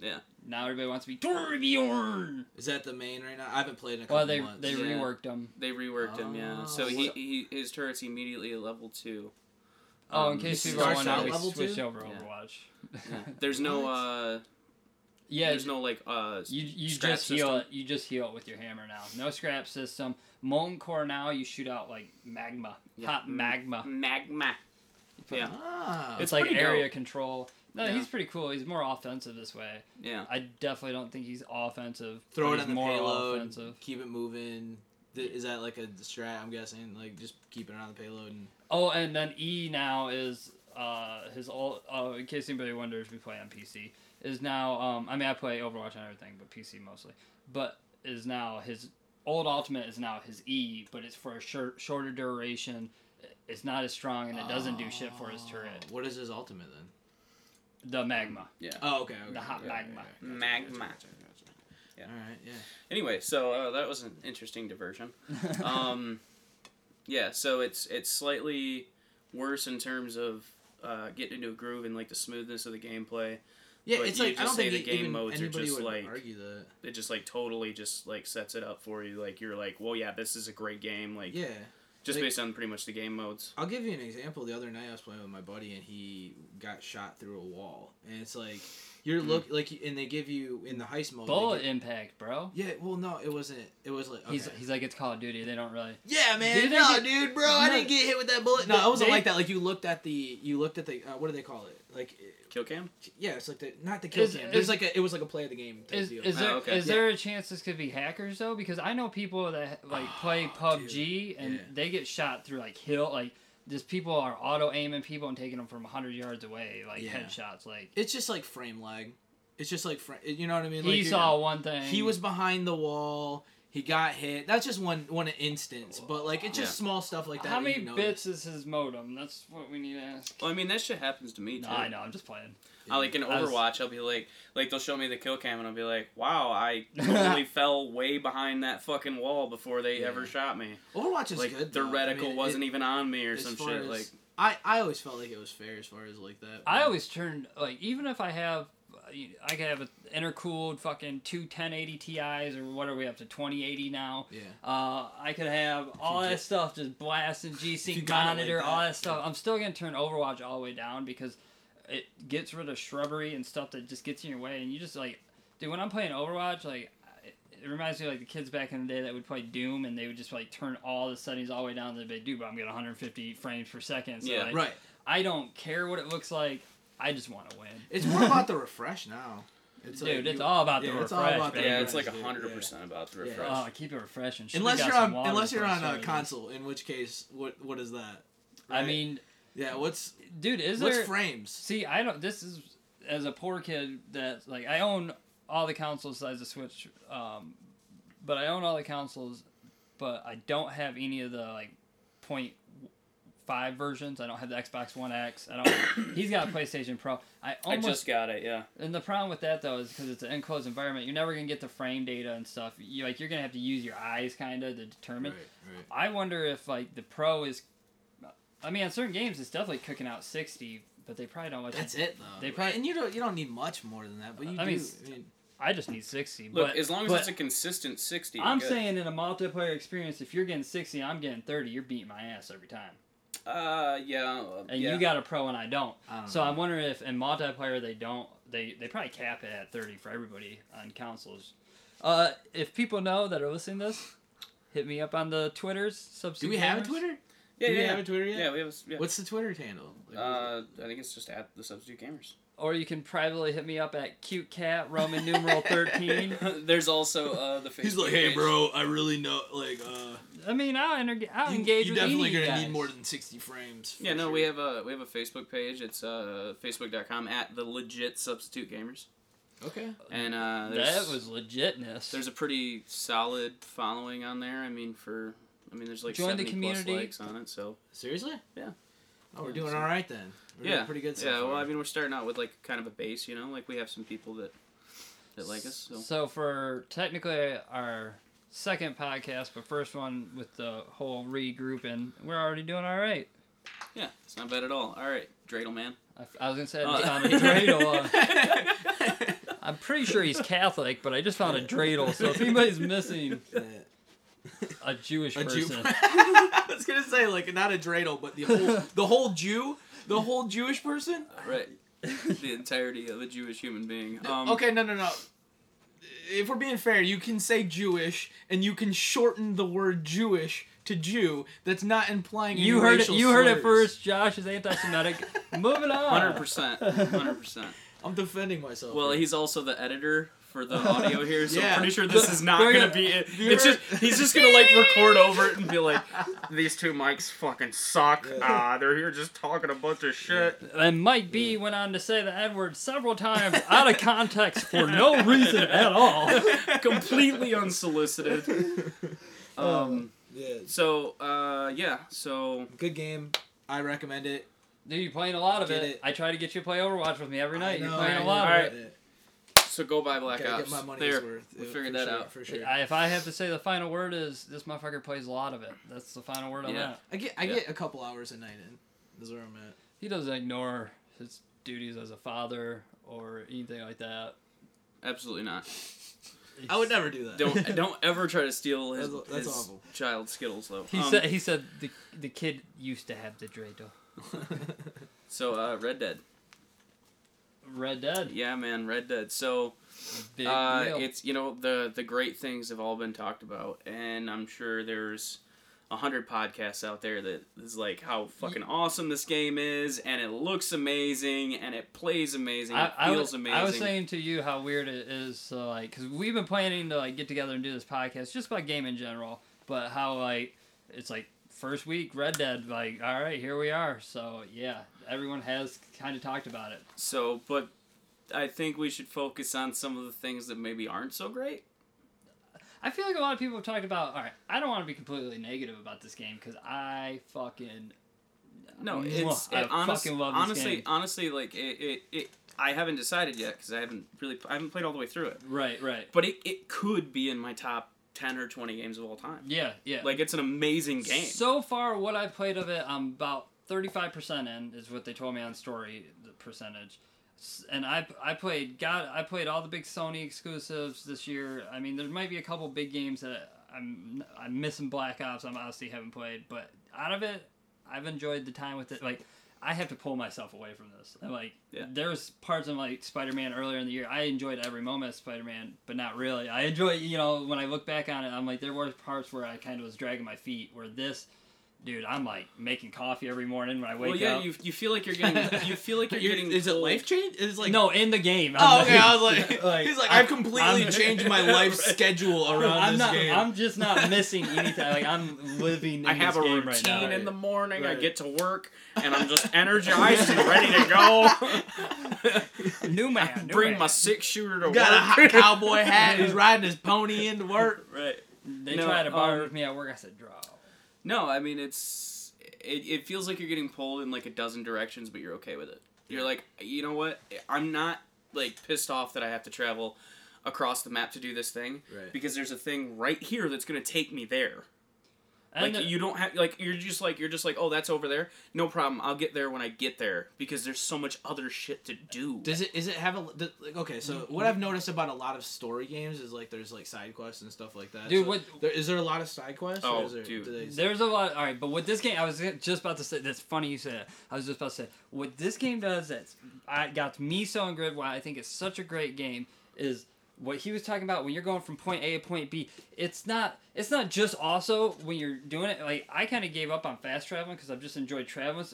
Speaker 3: Yeah.
Speaker 1: Now everybody wants to be Torbjorn.
Speaker 2: Is that the main right now? I haven't played in a couple
Speaker 1: Well, they
Speaker 2: months.
Speaker 1: they
Speaker 3: Yeah.
Speaker 1: reworked them.
Speaker 3: They reworked him, yeah.
Speaker 2: Oh,
Speaker 3: So he,
Speaker 2: what-
Speaker 3: he his turret's immediately at level two.
Speaker 1: Oh, in
Speaker 3: Um,
Speaker 1: case people want
Speaker 2: to,
Speaker 1: wondering,
Speaker 2: out
Speaker 1: we
Speaker 2: level
Speaker 1: switched
Speaker 2: two?
Speaker 1: over
Speaker 3: Yeah.
Speaker 1: Overwatch.
Speaker 3: Yeah. There's no uh
Speaker 1: yeah,
Speaker 3: there's no like uh
Speaker 1: you you
Speaker 3: scrap
Speaker 1: just heal it. You just heal it with your hammer now. No scrap system. Molten core now. You shoot out like magma,
Speaker 3: Yeah.
Speaker 1: hot magma.
Speaker 3: magma. Yeah.
Speaker 2: Ah.
Speaker 1: It's,
Speaker 3: It's
Speaker 1: like area
Speaker 3: dope.
Speaker 1: control. No,
Speaker 3: Yeah.
Speaker 1: he's pretty cool. He's more offensive this way.
Speaker 3: Yeah.
Speaker 1: I definitely don't think he's offensive.
Speaker 2: Throw it
Speaker 1: he's
Speaker 2: on the
Speaker 1: more
Speaker 2: payload.
Speaker 1: offensive.
Speaker 2: Keep it moving. Is that like a strat? I'm guessing. Like just keep it on the payload. And...
Speaker 1: Oh, and then E now is uh his old. Uh, in case anybody wonders, we play on PC. Is now um I mean I play Overwatch and everything, but PC mostly. But is now his old ultimate is now his E, but it's for a short, shorter duration. It's not as strong and it doesn't do shit for his turret.
Speaker 2: Oh, What is his ultimate then?
Speaker 1: The magma.
Speaker 3: Yeah.
Speaker 2: Oh, okay. okay
Speaker 1: The hot
Speaker 2: okay,
Speaker 1: magma.
Speaker 2: okay, gotcha,
Speaker 3: Magma.
Speaker 2: gotcha, gotcha, gotcha.
Speaker 3: Yeah.
Speaker 2: All right. Yeah.
Speaker 3: Anyway, so uh, that was an interesting diversion. um, yeah, so it's it's slightly worse in terms of uh, getting into a groove and like the smoothness of the gameplay.
Speaker 2: Yeah,
Speaker 3: But
Speaker 2: it's
Speaker 3: you
Speaker 2: like I don't
Speaker 3: say
Speaker 2: think
Speaker 3: the game modes are
Speaker 2: anybody
Speaker 3: just
Speaker 2: would
Speaker 3: like-
Speaker 2: argue that.
Speaker 3: It just like totally just like sets it up for you. Like you're like, well, yeah, this is a great game. Like
Speaker 2: Yeah.
Speaker 3: Just
Speaker 2: like-
Speaker 3: based on pretty much the game modes.
Speaker 2: I'll give you an example. The other night I was playing with my buddy and he got shot through a wall, and it's like you're
Speaker 3: Mm.
Speaker 2: look like, and they give you in the heist mode. they
Speaker 1: Bullet
Speaker 2: give-
Speaker 1: impact, bro.
Speaker 2: yeah, well, no, it wasn't. It was like okay.
Speaker 1: He's he's like it's Call of Duty. They don't really.
Speaker 2: yeah, man.
Speaker 1: Dude,
Speaker 2: no,
Speaker 1: get-
Speaker 2: dude, bro, I
Speaker 1: No.
Speaker 2: didn't get hit with that bullet. No, it wasn't
Speaker 1: They-
Speaker 2: like that. Like you looked at the, you looked at the, uh, what do they call it? Like, uh,
Speaker 3: Kill cam?
Speaker 2: yeah, it's like the not the kill
Speaker 1: Is-
Speaker 2: cam.
Speaker 1: is-
Speaker 2: There's like a, it was like a play of the game type
Speaker 1: Is,
Speaker 2: deal.
Speaker 1: is
Speaker 3: Oh,
Speaker 1: there
Speaker 3: okay.
Speaker 1: is there a chance this could be hackers though? Because I know people that like play
Speaker 2: Oh,
Speaker 1: PUBG and
Speaker 2: Yeah.
Speaker 1: they get shot through like hill like just people are auto aiming people and taking them from hundred yards away like
Speaker 2: Yeah.
Speaker 1: headshots. Like
Speaker 2: it's just like frame lag. It's just like frame. You know what I mean?
Speaker 1: he
Speaker 2: Like, you're-
Speaker 1: saw one thing.
Speaker 2: He was behind the wall. He got hit. That's just one one instance, but like it's just
Speaker 3: Yeah.
Speaker 2: small stuff like that.
Speaker 1: How
Speaker 2: that
Speaker 1: many bits is his modem? That's what we need to ask.
Speaker 3: Well, I mean that shit happens to me too.
Speaker 1: No, I know. I'm just playing.
Speaker 3: I like in Overwatch, I'll be like, like they'll show me the kill cam, and I'll be like, wow, I totally fell way behind that fucking wall before they
Speaker 2: Yeah.
Speaker 3: ever shot me.
Speaker 2: Overwatch is
Speaker 3: like
Speaker 2: good.
Speaker 3: the
Speaker 2: though. I
Speaker 3: reticle
Speaker 2: mean,
Speaker 3: wasn't
Speaker 2: it-
Speaker 3: even on me or
Speaker 2: as
Speaker 3: some shit.
Speaker 2: as-
Speaker 3: Like,
Speaker 2: I I always felt like it was fair as far as like that.
Speaker 1: I always turned like even if I have. I could have an intercooled fucking two 1080 Ti's or what are we up to 2080 now?
Speaker 2: yeah.
Speaker 1: Uh, I could have all that stuff just blasting
Speaker 2: you
Speaker 1: G-Sync
Speaker 2: got it like
Speaker 1: monitor,
Speaker 2: that,
Speaker 1: all that stuff.
Speaker 2: yeah.
Speaker 1: I'm still gonna turn Overwatch all the way down because it gets rid of shrubbery and stuff that just gets in your way. And you just like, dude, when I'm playing Overwatch, like, it, it reminds me of like the kids back in the day that would play Doom and they would just like turn all the settings all the way down to the big dude, but I'm getting 150 frames per second. So
Speaker 3: Yeah.
Speaker 1: like,
Speaker 2: Right.
Speaker 1: I don't care what it looks like. I just want to win.
Speaker 2: It's more about the refresh now. It's
Speaker 1: Dude,
Speaker 2: like
Speaker 1: it's
Speaker 2: you-
Speaker 1: all about the
Speaker 2: yeah, it's all
Speaker 1: refresh,
Speaker 2: about the
Speaker 1: baby.
Speaker 3: yeah, it's like
Speaker 2: dude,
Speaker 3: hundred
Speaker 2: yeah.
Speaker 3: percent about the
Speaker 2: Yeah.
Speaker 3: refresh.
Speaker 1: Oh, keep it refreshing. Should've
Speaker 2: Unless you're on unless you're on a console, in which case, what what is that?
Speaker 1: I mean,
Speaker 2: yeah. What's
Speaker 1: dude, is
Speaker 2: what's
Speaker 1: there?
Speaker 2: frames?
Speaker 1: See, I don't. This is as a poor kid that like I own all the consoles besides the Switch, um, but I own all the consoles, but I don't have any of the like point five versions. I don't have the Xbox One X. I don't. he's got a PlayStation Pro. I
Speaker 3: I
Speaker 1: almost.
Speaker 3: just got it. Yeah.
Speaker 1: and the problem with that though is because it's an enclosed environment. You're never gonna get the frame data and stuff. You like you're gonna have to use your eyes kind of to determine.
Speaker 2: Right, right.
Speaker 1: I wonder if like the Pro is. I mean, on certain games, it's definitely cooking out sixty, but they probably don't let you
Speaker 2: That's it though.
Speaker 1: They probably-
Speaker 2: and you don't you don't need much more than that, but you
Speaker 1: I
Speaker 2: do.
Speaker 1: mean,
Speaker 2: I mean,
Speaker 1: I just need 60.
Speaker 3: Look,
Speaker 1: but,
Speaker 3: as long as it's a consistent sixty.
Speaker 1: I'm
Speaker 3: good.
Speaker 1: saying in a multiplayer experience, if you're getting 60, I'm getting 30, you're beating my ass every time.
Speaker 3: Uh, yeah. uh,
Speaker 1: And
Speaker 3: yeah.
Speaker 1: you got a pro and I don't.
Speaker 2: I don't
Speaker 1: So
Speaker 2: know.
Speaker 1: I'm wondering if in multiplayer they don't, they, they probably cap it at 30 for everybody on consoles. Uh, if people know that are listening to this, hit me up on the Twitters. Substitute
Speaker 2: do we have a Twitter?
Speaker 3: Yeah,
Speaker 2: do we
Speaker 3: yeah.
Speaker 2: have a Twitter yet?
Speaker 3: Yeah, we have. a- Yeah.
Speaker 2: What's the Twitter handle? Like,
Speaker 3: Uh, I think it's just at the substitute gamers.
Speaker 1: Or you can privately hit me up at cute cat Roman numeral 13.
Speaker 3: There's also uh the. Facebook
Speaker 2: He's like, hey,
Speaker 3: page.
Speaker 2: bro, I really know. Like, uh,
Speaker 1: I mean, I'll, enter- I'll
Speaker 2: you,
Speaker 1: engage
Speaker 2: you
Speaker 1: with
Speaker 2: definitely
Speaker 1: any of you
Speaker 2: gonna
Speaker 1: guys.
Speaker 2: need more than sixty frames.
Speaker 3: Yeah, no,
Speaker 2: sure.
Speaker 3: we have a we have a Facebook page. It's uh facebook.com at the legit substitute gamers,
Speaker 2: Okay.
Speaker 3: and uh,
Speaker 1: That was legitness.
Speaker 3: there's a pretty solid following on there. I mean, for I mean, there's like
Speaker 1: Join the
Speaker 3: 70
Speaker 1: community.
Speaker 3: plus likes on it. So
Speaker 2: Seriously?
Speaker 3: Yeah.
Speaker 2: Oh, we're doing
Speaker 3: so-
Speaker 2: all right then. We're
Speaker 3: yeah,
Speaker 2: doing pretty good. So
Speaker 3: yeah.
Speaker 2: far.
Speaker 3: Well, I mean, we're starting out with like kind of a base, you know. Like we have some people that that like us. So
Speaker 1: So for technically our second podcast, but first one with the whole regrouping, we're already doing all right.
Speaker 3: yeah, it's not bad at all. All right, Dreidel man.
Speaker 1: I, I was gonna say
Speaker 3: Uh,
Speaker 1: I found a dreidel. Uh, I'm pretty sure he's Catholic, but I just found a dreidel. So if anybody's missing a Jewish
Speaker 2: A Jew. I was gonna say like not a dreidel, but the whole the whole Jew, the whole Jewish person.
Speaker 3: Right. the entirety of a Jewish human being. Um,
Speaker 2: okay, no, no, no. If we're being fair, you can say Jewish, and you can shorten the word Jewish to Jew. That's not implying any
Speaker 1: you heard it.
Speaker 2: racial
Speaker 1: You heard it first. Josh is anti-Semitic. Moving on.
Speaker 3: Hundred percent, hundred percent.
Speaker 2: I'm defending myself.
Speaker 3: Well,
Speaker 2: here.
Speaker 3: he's also the editor for the audio here, so
Speaker 2: Yeah.
Speaker 3: I'm pretty sure this is not gonna
Speaker 1: gonna-
Speaker 3: be it. It's just he's just gonna like record over it and be like, "These two mics fucking suck.
Speaker 2: Yeah.
Speaker 3: Ah, they're here just talking a bunch of shit."
Speaker 1: And Mike B went on to say the N word several times out of context for no reason at all.
Speaker 3: Completely unsolicited. Um.
Speaker 2: yeah,
Speaker 3: So, uh, yeah. So
Speaker 2: good game. I recommend it.
Speaker 1: Dude, you're playing a lot of it.
Speaker 2: it.
Speaker 1: I try to get you to play Overwatch with me every night.
Speaker 2: I
Speaker 1: You're playing
Speaker 2: I
Speaker 1: a lot
Speaker 3: know.
Speaker 1: of it.
Speaker 2: Alright.
Speaker 3: so go buy Black
Speaker 2: Gotta
Speaker 3: Ops.
Speaker 2: get my money's
Speaker 3: there,
Speaker 2: worth.
Speaker 3: we
Speaker 2: uh,
Speaker 3: figured that
Speaker 2: sure,
Speaker 3: out.
Speaker 2: for sure.
Speaker 1: I- If I have to say the final word is this motherfucker plays a lot of it. That's the final word on
Speaker 3: Yeah.
Speaker 1: that.
Speaker 2: I get I
Speaker 3: Yeah.
Speaker 2: get a couple hours a night in. Is where I'm at.
Speaker 1: He doesn't ignore his duties as a father or anything like that.
Speaker 3: Absolutely not.
Speaker 2: I would never do that.
Speaker 3: Don't don't ever try to steal his,
Speaker 2: That's- that's
Speaker 3: his
Speaker 2: awful.
Speaker 3: child Skittles though.
Speaker 1: He
Speaker 3: Um,
Speaker 1: said he said the the kid used to have the dreidel.
Speaker 3: so. Uh, Red Dead.
Speaker 1: Red Dead.
Speaker 3: Yeah, man, Red Dead. So uh, it's you know the the great things have all been talked about, and I'm sure there's a hundred podcasts out there that is like how fucking awesome this game is, and it looks amazing, and it plays amazing,
Speaker 1: I,
Speaker 3: it
Speaker 1: I
Speaker 3: feels
Speaker 1: was,
Speaker 3: amazing.
Speaker 1: I was saying to you how weird it is, so like, because we've been planning to like get together and do this podcast just about game in general, but how like it's like first week Red Dead, like, all right, here we are. So yeah, everyone has kind of talked about it.
Speaker 3: so, but I think we should focus on some of the things that maybe aren't so great.
Speaker 1: I feel like a lot of people have talked about. All right, I don't want to be completely negative about this game because I fucking
Speaker 3: No, it's
Speaker 1: I
Speaker 3: it, honest,
Speaker 1: fucking love this
Speaker 3: honestly,
Speaker 1: game.
Speaker 3: honestly, like it, it, it. I haven't decided yet because I haven't really, I haven't played all the way through it.
Speaker 1: right, right,
Speaker 3: But it, it could be in my top ten or twenty games of all time.
Speaker 1: yeah, yeah.
Speaker 3: Like it's an amazing game.
Speaker 1: So far, what I've played of it, I'm about 35% in, is what they told me on story, the percentage. And I, I played God I played all the big Sony exclusives this year. I mean, there might be a couple big games that I'm I'm missing Black Ops. I'm obviously haven't played, but out of it, I've enjoyed the time with it. Like I have to pull myself away from this. And, like
Speaker 3: Yeah.
Speaker 1: there's parts of like Spider-Man earlier in the year. I enjoyed every moment of Spider-Man, but not really. I enjoy you know when I look back on it, I'm like there were parts where I kind of was dragging my feet. Where this, dude, I'm like making coffee every morning when I wake up.
Speaker 3: well, yeah,
Speaker 1: up.
Speaker 3: you, you feel like you're getting you feel like you're
Speaker 2: You're-
Speaker 3: getting
Speaker 2: is it life change? It's like
Speaker 1: no, in the game.
Speaker 2: Oh,
Speaker 1: I'm
Speaker 2: okay. I was like,
Speaker 1: like,
Speaker 2: he's like,
Speaker 1: I'm-
Speaker 2: I've completely
Speaker 1: I'm-
Speaker 2: changed my life
Speaker 3: Right.
Speaker 2: schedule around
Speaker 1: I'm
Speaker 2: this
Speaker 1: not.
Speaker 2: game.
Speaker 1: I'm just not missing anything. Like I'm living. In
Speaker 3: I have a
Speaker 1: this game
Speaker 3: routine
Speaker 1: right now.
Speaker 3: in the morning. I get to work, and I'm just energized and ready to go.
Speaker 1: New man. New
Speaker 3: Bring
Speaker 1: man.
Speaker 3: my six shooter to work.
Speaker 2: got a hot cowboy hat. He's riding his pony into work.
Speaker 3: right.
Speaker 1: They
Speaker 3: No,
Speaker 1: tried to bar
Speaker 3: um,
Speaker 1: with me at work. I said, "Draw."
Speaker 3: No, I mean it's it, it feels like you're getting pulled in like a dozen directions, but you're okay with it. You're
Speaker 2: Yeah.
Speaker 3: like, you know what? I'm not like pissed off that I have to travel across the map to do this thing
Speaker 2: Right.
Speaker 3: because there's a thing right here that's gonna take me there.
Speaker 1: And
Speaker 3: like
Speaker 1: the-
Speaker 3: you don't have like you're just like you're just like oh that's over there no problem I'll get there when I get there because there's so much other shit to do.
Speaker 2: Does it is it have a does, like, okay? So mm-hmm. what I've noticed about a lot of story games is like there's like side quests and stuff like that.
Speaker 1: Dude,
Speaker 2: So
Speaker 1: what-
Speaker 2: there, is there a lot of side quests?
Speaker 3: Oh,
Speaker 2: or is there,
Speaker 3: dude.
Speaker 2: they-
Speaker 1: There's a lot. All right, but with this game, I was just about to say. That's funny you said. It. I was just about to say what this game does. That's I got me so on grid. Why I think it's such a great game is what he was talking about when you're going from point A to point B. It's not. It's not just also when you're doing it. Like I kind of gave up on fast traveling because I've just enjoyed traveling.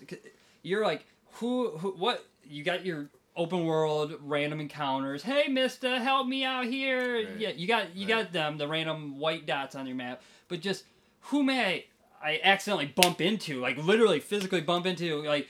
Speaker 1: You're like who who what you got your open world random encounters. Hey, Mister, help me out here.
Speaker 2: Right.
Speaker 1: Yeah, you got you
Speaker 2: Right.
Speaker 1: got them the random white dots on your map, but just who may I, I accidentally bump into, like literally physically bump into, like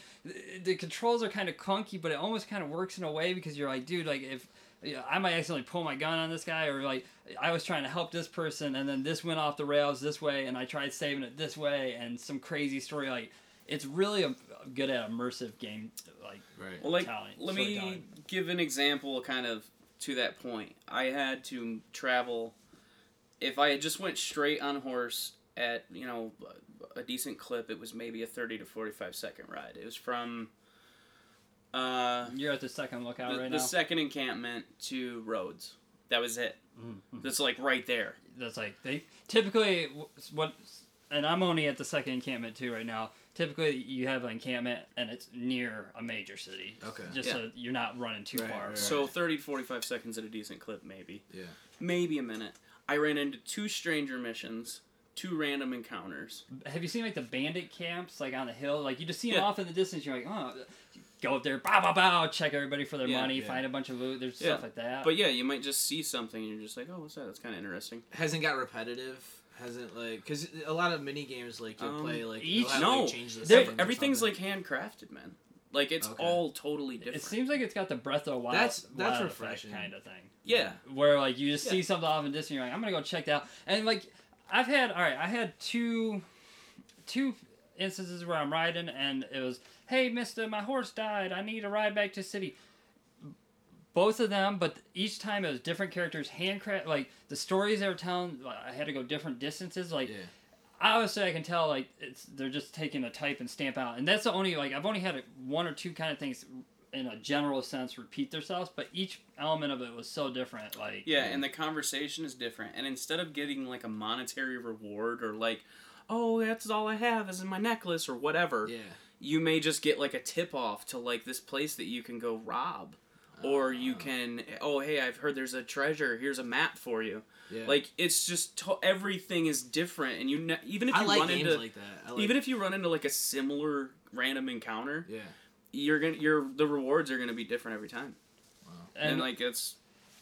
Speaker 1: the controls are kind of clunky, but it almost kind of works in a way because you're like, dude, like if yeah, I might accidentally pull my gun on this guy, or like I was trying to help this person, and then this went off the rails this way, and I tried saving it this way, and some crazy story. Like it's really a, good at immersive game, like
Speaker 2: right.
Speaker 3: Well, like,
Speaker 1: Talent,
Speaker 3: let me
Speaker 1: storytelling.
Speaker 3: give an example, kind of to that point. I had to travel. If I had just went straight on horse at you know a decent clip, it was maybe a thirty to forty-five second ride. It was from Uh,
Speaker 1: You're at the second lookout
Speaker 3: the,
Speaker 1: right
Speaker 3: the
Speaker 1: now.
Speaker 3: second encampment to roads. That was it.
Speaker 1: Mhm.
Speaker 3: That's like right there.
Speaker 1: That's like they typically what, and I'm only at the second encampment too right now. Typically, you have an encampment and it's near a major city.
Speaker 2: Okay.
Speaker 1: Just
Speaker 3: Yeah.
Speaker 1: so you're not running too
Speaker 2: Right,
Speaker 1: far.
Speaker 2: right,
Speaker 3: So 30 to 45 seconds at a decent clip, maybe.
Speaker 2: Yeah.
Speaker 3: Maybe a minute. I ran into two stranger missions, two random encounters.
Speaker 1: Have you seen like the bandit camps like on the hill? Like you just see them
Speaker 3: Yeah.
Speaker 1: off in the distance. You're like, oh, go up there, bow bow bow, check everybody for their
Speaker 3: Yeah,
Speaker 1: money,
Speaker 2: yeah.
Speaker 1: find a bunch of loot. There's
Speaker 3: Yeah.
Speaker 1: stuff like that.
Speaker 3: But yeah, you might just see something and you're just like, oh, what's that? That's kind of interesting.
Speaker 2: Hasn't got repetitive. Hasn't like because a lot of mini games like you
Speaker 3: Um,
Speaker 2: play like
Speaker 1: each-
Speaker 2: you'll have,
Speaker 3: no,
Speaker 2: like, change the
Speaker 1: There-
Speaker 2: setting or
Speaker 3: Everything's like handcrafted, man. Like it's
Speaker 2: Okay.
Speaker 3: all totally different.
Speaker 1: it seems like it's got the Breath of the Wild.
Speaker 2: That's- that's
Speaker 1: Wild
Speaker 2: refreshing.
Speaker 1: kind of thing.
Speaker 3: yeah.
Speaker 1: where like you just
Speaker 3: Yeah.
Speaker 1: see something off in the distance, you're like, I'm gonna go check that out. And like, I've had all right, I had two, two instances where I'm riding and it was, hey Mister, my horse died. I need a ride back to city. Both of them, but each time it was different characters, handcraft. Like the stories they were telling, I had to go different distances. Like
Speaker 2: yeah.
Speaker 1: obviously I can tell like it's they're just taking a type and stamp out, and that's the only like I've only had one or two kind of things in a general sense repeat themselves, but each element of it was so different. Like
Speaker 3: Yeah, and the conversation is different. And instead of getting like a monetary reward or like, oh, that's all I have is in my necklace or whatever,
Speaker 2: Yeah.
Speaker 3: You may just get like a tip off to like this place that you can go rob. Or you
Speaker 2: Ah.
Speaker 3: can, oh hey, I've heard there's a treasure. Here's a map for you.
Speaker 2: Yeah.
Speaker 3: Like it's just to- everything is different, and you ne- even if you
Speaker 2: I like
Speaker 3: run
Speaker 2: games
Speaker 3: into
Speaker 2: like that. I like,
Speaker 3: even if you run into like a similar random encounter,
Speaker 2: yeah.
Speaker 3: you're gonna your the rewards are gonna be different every time, and,
Speaker 1: and,
Speaker 3: like it's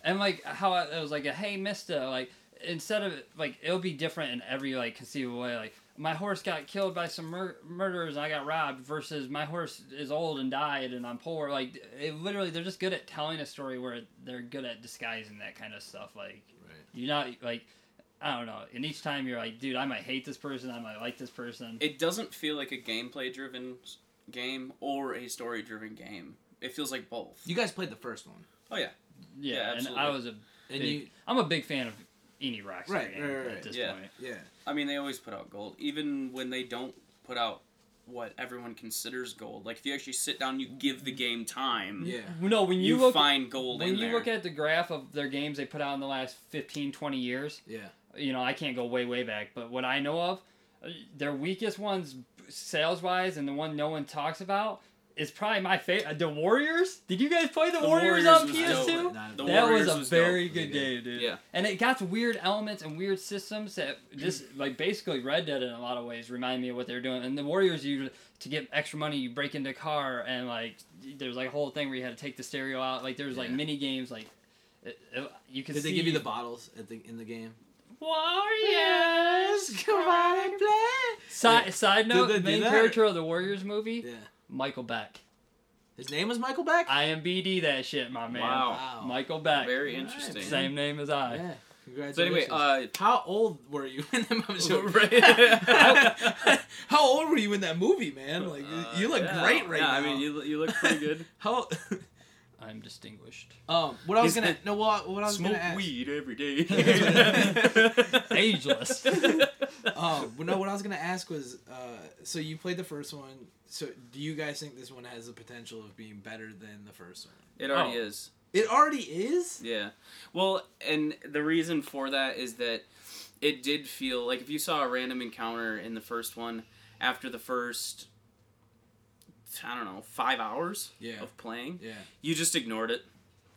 Speaker 1: and like how I, it was like a hey Mister like instead of like it'll be different in every like conceivable way like my horse got killed by some mur- murderers and I got robbed versus my horse is old and died and I'm poor like it literally they're just good at telling a story where they're good at disguising that kind of stuff like
Speaker 2: Right.
Speaker 1: you're not like I don't know and each time you're like dude I might hate this person I might like this person
Speaker 3: it doesn't feel like a gameplay driven game or a story driven game. It feels like both.
Speaker 2: You guys played the first one, Oh,
Speaker 1: yeah,
Speaker 3: Yeah,
Speaker 1: and. I was a
Speaker 2: and
Speaker 1: big,
Speaker 2: you
Speaker 1: I'm a big fan of any Rockstar
Speaker 2: Right,
Speaker 1: game
Speaker 2: right, right,
Speaker 1: at this
Speaker 3: Yeah.
Speaker 1: point
Speaker 2: yeah.
Speaker 3: I mean, they always put out gold, even when they don't put out what everyone considers gold. Like if you actually sit down, you give the game time.
Speaker 2: Yeah.
Speaker 1: no when you,
Speaker 3: You,
Speaker 1: look
Speaker 3: find gold
Speaker 1: when
Speaker 3: in
Speaker 1: you
Speaker 3: there.
Speaker 1: look at the graph of their games they put out in the last 15 20 years
Speaker 2: Yeah.
Speaker 1: you know i can't go way way back but what i know of uh, their weakest ones sales wise and the one no one talks about is probably my favorite uh, the warriors did you guys play the,
Speaker 3: The
Speaker 1: warriors,
Speaker 3: Warriors
Speaker 1: on ps2
Speaker 3: dope.
Speaker 1: That
Speaker 3: Warriors
Speaker 1: was a
Speaker 3: was
Speaker 1: very
Speaker 2: dope.
Speaker 1: good game dude
Speaker 3: Yeah.
Speaker 1: and it got weird elements and weird systems that just like basically red dead in a lot of ways remind me of what they're doing and the warriors you to get extra money you break into a car and like there's like a whole thing where you had to take the stereo out like there's like mini games like it, it- you can
Speaker 2: Did
Speaker 1: see
Speaker 2: they give you the bottles at the in the game?
Speaker 1: warriors
Speaker 2: come on and play.
Speaker 1: side,
Speaker 2: Yeah.
Speaker 1: side note
Speaker 2: they do
Speaker 1: main character of the warriors movie
Speaker 2: Yeah.
Speaker 1: Michael beck
Speaker 2: His name was Michael Beck.
Speaker 1: imbd that shit my man
Speaker 3: Wow.
Speaker 1: michael beck
Speaker 3: Very
Speaker 2: Alright,
Speaker 3: interesting.
Speaker 1: same name as i
Speaker 2: Yeah. Congratulations.
Speaker 3: So anyway, uh,
Speaker 2: how old were you in that movie?
Speaker 3: Right.
Speaker 2: how old were you in that movie, man? Like you- you look
Speaker 3: Uh, yeah,
Speaker 2: great right
Speaker 3: yeah,
Speaker 2: now.
Speaker 3: I mean, you, you look pretty good.
Speaker 2: how?
Speaker 1: I'm distinguished
Speaker 2: um, what I was
Speaker 3: He's-
Speaker 2: gonna no, what, what I was
Speaker 3: Smoke
Speaker 2: gonna ask.
Speaker 3: weed every day.
Speaker 1: ageless
Speaker 2: Um, well, no, what I was gonna ask was, uh, so you played the first one. So do you guys think this one has the potential of being better than the first one?
Speaker 3: It already
Speaker 1: Oh.
Speaker 3: is.
Speaker 2: It already is.
Speaker 3: Yeah. Well, and the reason for that is that it did feel like if you saw a random encounter in the first one after the first I don't know, 5 hours
Speaker 2: Yeah.
Speaker 3: of playing,
Speaker 2: Yeah.
Speaker 3: you just ignored it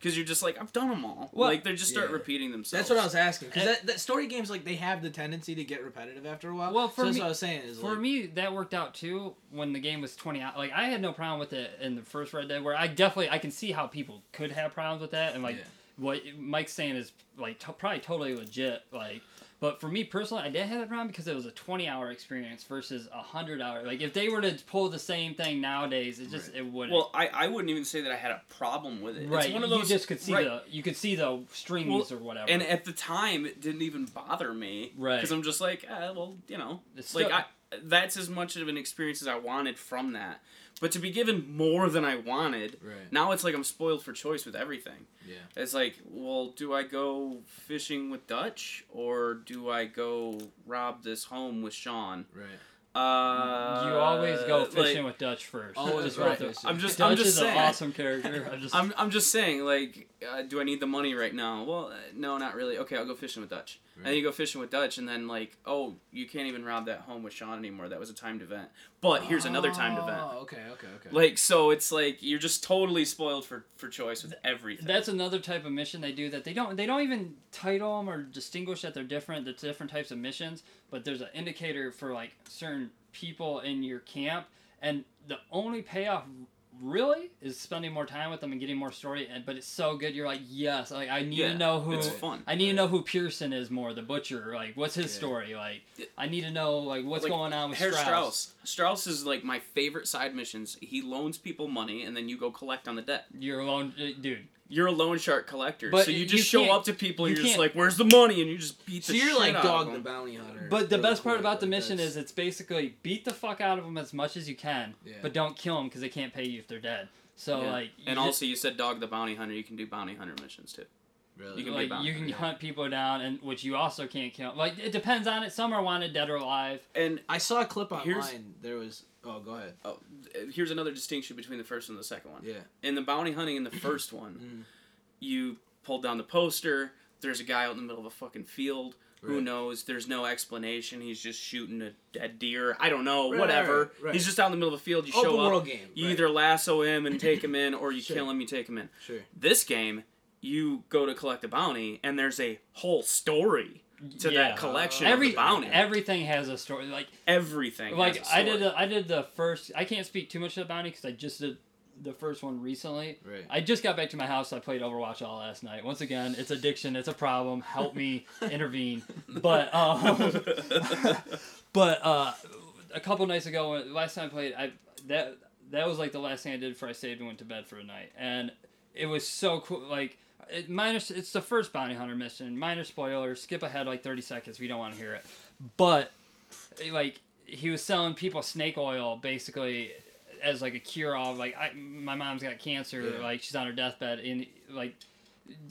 Speaker 3: cuz you're just like I've done them all.
Speaker 1: Well,
Speaker 3: like they just start
Speaker 2: yeah.
Speaker 3: repeating themselves.
Speaker 2: That's what I was asking because that, that story games like they have the tendency to get repetitive after a while.
Speaker 1: Well, for
Speaker 2: so that's
Speaker 1: me-
Speaker 2: what I was saying is
Speaker 1: For
Speaker 2: like,
Speaker 1: me, that worked out too when the game was 20 out. Like, I had no problem with it in the first Red Dead, where I definitely, I can see how people could have problems with that. And, like,
Speaker 2: Yeah.
Speaker 1: what Mike's saying is, like, to- probably totally legit. Like, but for me personally, I didn't have that problem because it was a 20 hour experience versus a 100 hour. Like, if they were to pull the same thing nowadays, it just, it wouldn't.
Speaker 3: Well, I, I wouldn't even say that I had a problem with it.
Speaker 1: right.
Speaker 3: It's one of those.
Speaker 1: you just could see
Speaker 3: right.
Speaker 1: the, you could see the strings or whatever.
Speaker 3: And at the time, it didn't even bother me.
Speaker 1: Right.
Speaker 3: Because I'm just like, eh, well, you know,
Speaker 1: It's
Speaker 3: like
Speaker 1: still-
Speaker 3: I, that's as much of an experience as I wanted from that. But to be given more than I wanted,
Speaker 2: Right.
Speaker 3: now it's like I'm spoiled for choice with everything.
Speaker 2: Yeah.
Speaker 3: It's like, well, do I go fishing with Dutch or do I go rob this home with Sean?
Speaker 2: Right.
Speaker 3: Uh,
Speaker 1: you always go
Speaker 3: like,
Speaker 1: fishing with Dutch first.
Speaker 2: Always
Speaker 1: Just right
Speaker 2: fishing.
Speaker 3: I'm just,
Speaker 1: Dutch
Speaker 3: I'm just
Speaker 1: is
Speaker 3: saying.
Speaker 1: an awesome character. I'm just.
Speaker 3: I'm, I'm just saying, like, uh, do I need the money right now? Well, uh, no, not really. Okay, I'll go fishing with Dutch. Mm-hmm. And then you go fishing with Dutch, and then, like, oh, you can't even rob that home with Sean anymore. That was a timed event. But here's another timed event.
Speaker 2: Oh, okay, okay, okay.
Speaker 3: Like, so it's like you're just totally spoiled for, for choice with everything.
Speaker 1: That's another type of mission they do that they don't they don't even title them or distinguish that they're different. The different types of missions, but there's an indicator for like certain people in your camp, and the only payoff really is spending more time with them and getting more story. And but it's so good, you're like yes, like I need
Speaker 3: Yeah,
Speaker 1: to know who
Speaker 3: it's fun.
Speaker 1: I need to know who Pearson is more, the butcher. Like what's his
Speaker 2: Yeah.
Speaker 1: story? Like I need to know like what's
Speaker 3: Like,
Speaker 1: going on with
Speaker 3: Herr
Speaker 1: Strauss.
Speaker 3: Strauss. Strauss is like my favorite side missions. He loans people money, and then you go collect on the debt.
Speaker 1: You're alone, uh, dude.
Speaker 3: You're a loan shark collector,
Speaker 1: But
Speaker 3: so you
Speaker 1: you
Speaker 3: just show up to people. and
Speaker 1: you
Speaker 3: You're just like, "Where's the money?" And you just beat
Speaker 2: So
Speaker 3: the
Speaker 2: you're
Speaker 3: shit
Speaker 2: like
Speaker 3: out
Speaker 2: Dog the. Bounty Hunter.
Speaker 1: But the best part
Speaker 2: quick,
Speaker 1: about the mission
Speaker 2: that's-
Speaker 1: is it's basically beat the fuck out of them as much as you can,
Speaker 2: Yeah.
Speaker 1: but don't kill them because they can't pay you if they're dead. So
Speaker 3: Yeah.
Speaker 1: like,
Speaker 3: and
Speaker 1: just-
Speaker 3: also, you said Dog the Bounty Hunter. You can do bounty hunter missions too.
Speaker 2: Really.
Speaker 3: you can
Speaker 1: like
Speaker 3: bound
Speaker 1: you can
Speaker 3: it.
Speaker 1: hunt people down, and which you also can't kill. Like it depends on it. Some are wanted dead or alive.
Speaker 3: And
Speaker 2: I saw a clip online.
Speaker 3: Here's-
Speaker 2: There was. Oh, go ahead.
Speaker 3: oh, here's another distinction between the first and the second one.
Speaker 2: Yeah.
Speaker 3: In the bounty hunting in the first one,
Speaker 2: Mm.
Speaker 3: you pulled down the poster. There's a guy out in the middle of a fucking field. Who knows? There's no explanation. He's just shooting a dead deer. I don't know.
Speaker 2: Right,
Speaker 3: whatever.
Speaker 2: right, right.
Speaker 3: He's just out in the middle of a field. You
Speaker 2: Open
Speaker 3: show up.
Speaker 2: world game.
Speaker 3: You either lasso him and take him in, or you
Speaker 2: Sure.
Speaker 3: kill him. You take him in.
Speaker 2: Sure.
Speaker 3: This game, you go to collect a bounty, and there's a whole story to
Speaker 1: Yeah.
Speaker 3: that collection
Speaker 1: Every
Speaker 3: of the bounty.
Speaker 1: everything has a story. Like
Speaker 3: Everything.
Speaker 1: like
Speaker 3: has a
Speaker 1: I did
Speaker 3: story.
Speaker 1: the, I did the first. I can't speak too much of the bounty because I just did the first one recently.
Speaker 2: Right.
Speaker 1: I just got back to my house. I played Overwatch all last night. Once again, it's addiction. It's a problem. Help me intervene. But um, but uh, a couple nights ago, last time I played, I that that was like the last thing I did before I saved and went to bed for a night, and it was so cool. Like it, minus, it's the first bounty hunter mission. Minor spoilers. Skip ahead like thirty seconds We don't want to hear it. But eh, like he was selling people snake oil basically as like a cure all. Like I, my mom's got cancer.
Speaker 2: Yeah.
Speaker 1: Like she's on her deathbed, and like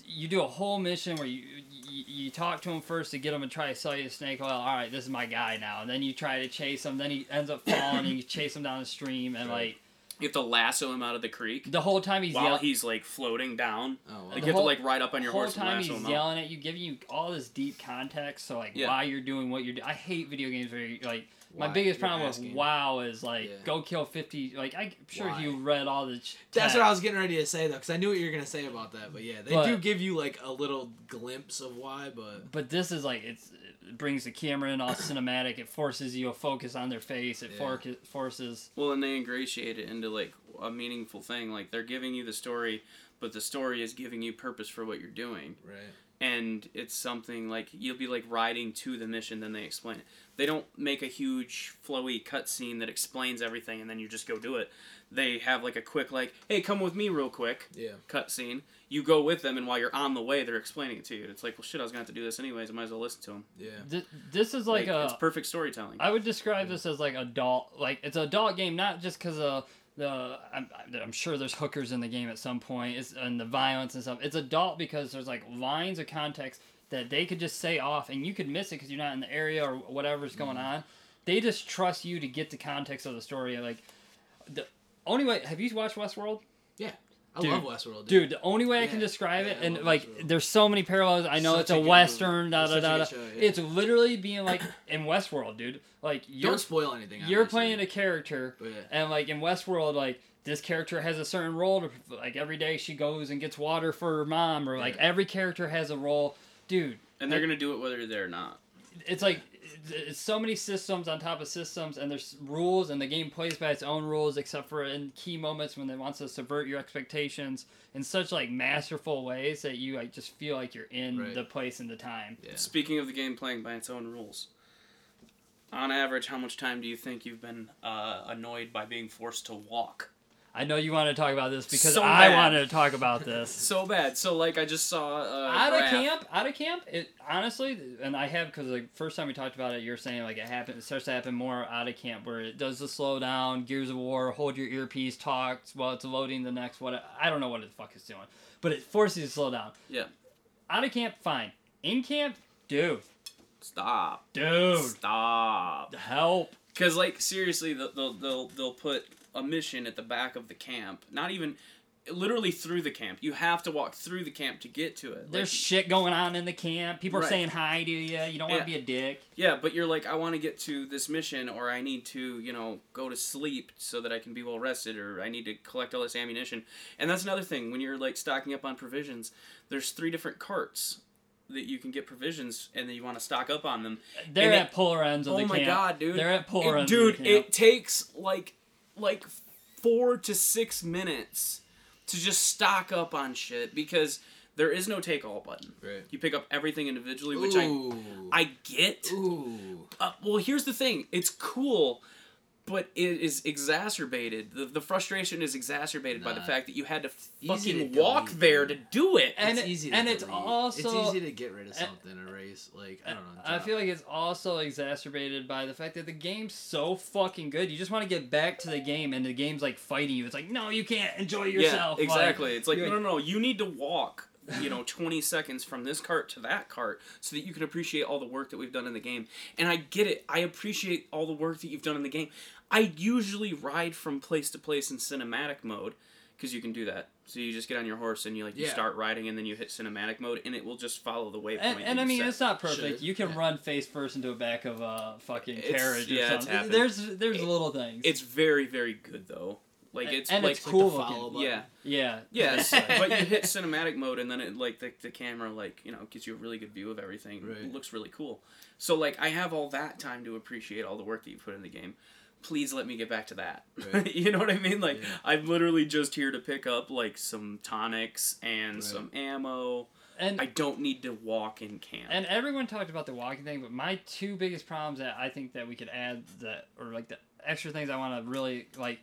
Speaker 1: you do a whole mission where you, you you talk to him first to get him to try to sell you the snake oil. All right, this is my guy now. And then you try to chase him. Then he ends up falling, and you chase him down the stream, and
Speaker 2: Right.
Speaker 1: like
Speaker 3: You have to lasso him out of the creek
Speaker 1: the whole time he's
Speaker 3: while
Speaker 1: yell-
Speaker 3: he's like floating down.
Speaker 2: Oh, wow.
Speaker 3: Like
Speaker 1: The
Speaker 3: you have to like ride up on your
Speaker 1: whole
Speaker 3: horse and
Speaker 1: time
Speaker 3: lasso
Speaker 1: he's
Speaker 3: him out.
Speaker 1: yelling at you, giving you all this deep context. So like
Speaker 3: Yeah.
Speaker 1: why you're doing what you're doing. I hate video games where you like. My biggest
Speaker 2: You're
Speaker 1: problem
Speaker 2: asking.
Speaker 1: with WoW is like
Speaker 2: Yeah.
Speaker 1: go kill fifty. Like I'm sure
Speaker 2: Why?
Speaker 1: you read all the. ch-
Speaker 2: That's what
Speaker 1: text.
Speaker 2: I was getting ready to say though, because I knew what you were gonna say about that. But yeah, they
Speaker 1: But-
Speaker 2: do give you like a little glimpse of why. But
Speaker 1: But this is like it's it brings the camera in all cinematic. It forces you to focus on their face. It
Speaker 2: Yeah.
Speaker 1: for- forces.
Speaker 3: Well, and they ingratiate it into like a meaningful thing. Like they're giving you the story, but the story is giving you purpose for what you're doing.
Speaker 2: right.
Speaker 3: And it's something like you'll be like riding to the mission, then they explain it. They don't make a huge flowy cutscene that explains everything, and then you just go do it. They have like a quick like, "Hey, come with me real quick."
Speaker 2: Yeah.
Speaker 3: Cutscene. You go with them, and while you're on the way, they're explaining it to you. It's like, well, shit, I was gonna have to do this anyways. I might as well listen to them.
Speaker 2: Yeah.
Speaker 1: Th- this is like,
Speaker 3: it's
Speaker 1: a.
Speaker 3: perfect storytelling.
Speaker 1: I would describe this as like adult. Like it's an adult game, not just because of the. I'm, I'm sure there's hookers in the game at some point, it's, and the violence and stuff. It's adult because there's like lines of context that they could just say off, and you could miss it because you're not in the area or whatever's going mm-hmm. on. They just trust you to get the context of the story. Like the only way. Have you watched Westworld?
Speaker 2: I
Speaker 1: Dude.
Speaker 2: love Westworld. Dude.
Speaker 1: Dude, the only way I can describe
Speaker 2: Yeah,
Speaker 1: it, and like,
Speaker 2: Westworld.
Speaker 1: there's so many parallels. I know
Speaker 2: Such
Speaker 1: it's
Speaker 2: a
Speaker 1: a western,
Speaker 2: movie.
Speaker 1: da da da. da.
Speaker 2: show, yeah.
Speaker 1: It's literally being like in Westworld, dude. Like you're
Speaker 2: Don't spoil anything.
Speaker 1: you're playing a character,
Speaker 2: yeah.
Speaker 1: and like in Westworld, like this character has a certain role. To, like every day she goes and gets water for her mom, or like
Speaker 2: Yeah.
Speaker 1: every character has a role, dude.
Speaker 3: and they're gonna do it whether they're or not.
Speaker 1: It's like it's so many systems on top of systems, and there's rules, and the game plays by its own rules, except for in key moments when it wants to subvert your expectations in such like masterful ways that you like just feel like you're in
Speaker 2: Right.
Speaker 1: the place and the time.
Speaker 2: Yeah.
Speaker 3: Speaking of the game playing by its own rules, on average, how much time do you think you've been uh, annoyed by being forced to walk?
Speaker 1: I know you want to talk about this because
Speaker 3: So
Speaker 1: I
Speaker 3: bad.
Speaker 1: wanted to talk about this.
Speaker 3: So bad. So like I just saw uh,
Speaker 1: out of camp, out of camp. It honestly, and I have because like first time we talked about it, you're saying like it happen, it starts to happen more out of camp where it does the slow down, Gears of War, hold your earpiece, talks while it's loading the next what I don't know what the fuck it's doing, but it forces you to slow down.
Speaker 3: Yeah.
Speaker 1: Out of camp, fine. In camp, dude,
Speaker 3: Stop.
Speaker 1: dude,
Speaker 3: Stop.
Speaker 1: help.
Speaker 3: Because like seriously, they'll, they'll they'll they'll put a mission at the back of the camp. Not even literally through the camp. You have to walk through the camp to get to it.
Speaker 1: There's
Speaker 3: Like,
Speaker 1: shit going on in the camp. People are saying hi to you. You don't want to
Speaker 3: Yeah.
Speaker 1: be a dick.
Speaker 3: yeah, but you're like, I want to get to this mission, or I need to, you know, go to sleep so that I can be well rested, or I need to collect all this ammunition. And that's another thing when you're like stocking up on provisions. There's three different carts that you can get provisions, and then you want to stock up on them.
Speaker 1: They're
Speaker 3: And
Speaker 1: at
Speaker 3: it-
Speaker 1: polar ends of
Speaker 3: oh
Speaker 1: the
Speaker 3: my
Speaker 1: camp.
Speaker 3: god, dude!
Speaker 1: They're at polar
Speaker 3: It-
Speaker 1: ends
Speaker 3: dude,
Speaker 1: of the camp.
Speaker 3: it takes like like four to six minutes to just stock up on shit because there is no take all button.
Speaker 2: Right.
Speaker 3: You pick up everything individually, which I I get.
Speaker 2: Ooh.
Speaker 3: Uh, well, here's the thing: it's cool, but it is exacerbated. The, the frustration is exacerbated by the fact that you had to
Speaker 2: Easy to
Speaker 3: fucking walk
Speaker 2: delete,
Speaker 3: there
Speaker 2: dude.
Speaker 3: to do it.
Speaker 1: And
Speaker 2: it's
Speaker 1: it-
Speaker 2: easy to
Speaker 1: and it's also-
Speaker 2: it's easy to get rid of
Speaker 1: and-
Speaker 2: something erase like i don't know
Speaker 1: I feel like it's also exacerbated by the fact that the game's so fucking good. You just want to get back to the game, and the game's like fighting you. It's like, no, you can't enjoy yourself.
Speaker 3: Yeah,
Speaker 1: Like,
Speaker 3: exactly. it's like,
Speaker 1: you're
Speaker 3: no, no, no. You need to walk, you know, 20 seconds from this cart to that cart so that you can appreciate all the work that we've done in the game. And I get it. I appreciate all the work that you've done in the game. I usually ride from place to place in cinematic mode because you can do that. So you just get on your horse and you like you
Speaker 2: Yeah.
Speaker 3: start riding and then you hit cinematic mode and it will just follow the waypoint.
Speaker 1: And, and I mean,
Speaker 3: set.
Speaker 1: it's not perfect.
Speaker 2: Should.
Speaker 1: You can
Speaker 2: Yeah.
Speaker 1: run face first into the back of a fucking
Speaker 3: It's-
Speaker 1: carriage or
Speaker 3: yeah, it's
Speaker 1: something.
Speaker 3: happened.
Speaker 1: There's there's
Speaker 3: It-
Speaker 1: little things.
Speaker 3: it's very very good though. Like
Speaker 1: And-
Speaker 3: it's
Speaker 1: and
Speaker 3: like
Speaker 1: it's cool
Speaker 2: the
Speaker 1: looking.
Speaker 2: follow button.
Speaker 3: yeah.
Speaker 1: yeah.
Speaker 3: Yes, but you hit cinematic mode and then it like the, the camera like you know gives you a really good view of everything.
Speaker 2: Right.
Speaker 3: It looks really cool. So like I have all that time to appreciate all the work that you put in the game. Please let me get back to that.
Speaker 2: Right.
Speaker 3: you know what I mean? Like
Speaker 2: Yeah.
Speaker 3: I'm literally just here to pick up like some tonics and
Speaker 2: Right.
Speaker 3: some ammo.
Speaker 1: and
Speaker 3: I don't need to walk in camp.
Speaker 1: And everyone talked about the walking thing, but my two biggest problems that I think that we could add that or like the extra things I want to really like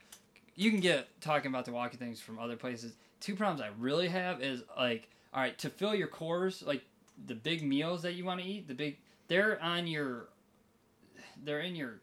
Speaker 1: you can get talking about the walking things from other places. Two problems I really have is like all right, to fill your cores, like the big meals that you want to eat, the big they're on your they're in your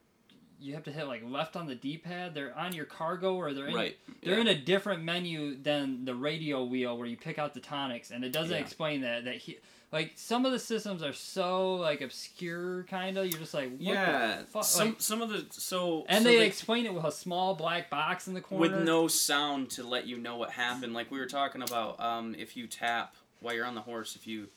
Speaker 1: you have to hit like left on the D-pad. They're on your cargo or they're in
Speaker 3: right.
Speaker 1: they're
Speaker 3: yeah.
Speaker 1: in a different menu than the radio wheel where you pick out the tonics, and it doesn't
Speaker 3: Yeah.
Speaker 1: explain that. That he, like some of the systems are so like obscure, kind of. You're just like, what
Speaker 3: yeah.
Speaker 1: the fuck?
Speaker 3: Some
Speaker 1: Like,
Speaker 3: some of the so
Speaker 1: and
Speaker 3: so
Speaker 1: they explain it with a small black box in the corner.
Speaker 3: with no sound to let you know what happened. Like we were talking about, um, if you tap while you're on the horse, if you if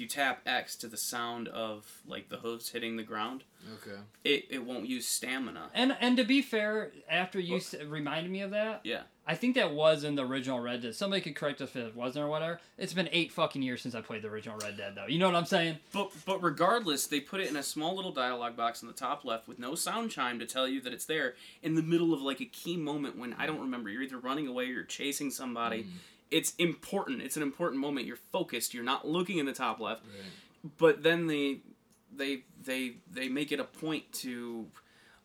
Speaker 3: you tap X to the sound of like the hooves hitting the ground,
Speaker 2: okay
Speaker 3: it, it won't use stamina.
Speaker 1: And and to be fair, after you
Speaker 3: Well-
Speaker 1: s- reminded me of that,
Speaker 3: Yeah.
Speaker 1: I think that was in the original Red Dead. Somebody could correct us if it wasn't or whatever. It's been eight fucking years since I played the original Red Dead, though. You know what I'm saying?
Speaker 3: But but regardless, they put it in a small little dialogue box in the top left with no sound chime to tell you that it's there in the middle of like a key moment when I don't remember. You're either running away or you're chasing somebody. Mm. It's important. It's an important moment. You're focused. You're not looking in the top left.
Speaker 2: right
Speaker 3: but then they they they they make it a point to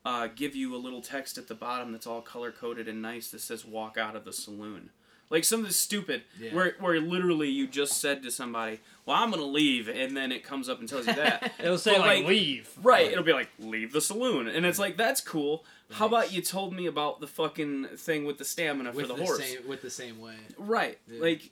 Speaker 3: uh, give you a little text at the bottom that's all color coded and nice that says "Walk out of the saloon." Like something stupid,
Speaker 2: Yeah.
Speaker 3: where where literally you just said to somebody, "Well, I'm gonna leave," and then it comes up and tells you that.
Speaker 1: It'll say like,
Speaker 3: like,
Speaker 1: leave.
Speaker 3: Right, it'll be like leave the saloon, and it's like that's cool. How about you told me about the fucking thing with the stamina
Speaker 2: with
Speaker 3: for the,
Speaker 2: the
Speaker 3: horse?
Speaker 2: same with the same way
Speaker 3: Right,
Speaker 2: Yeah.
Speaker 3: like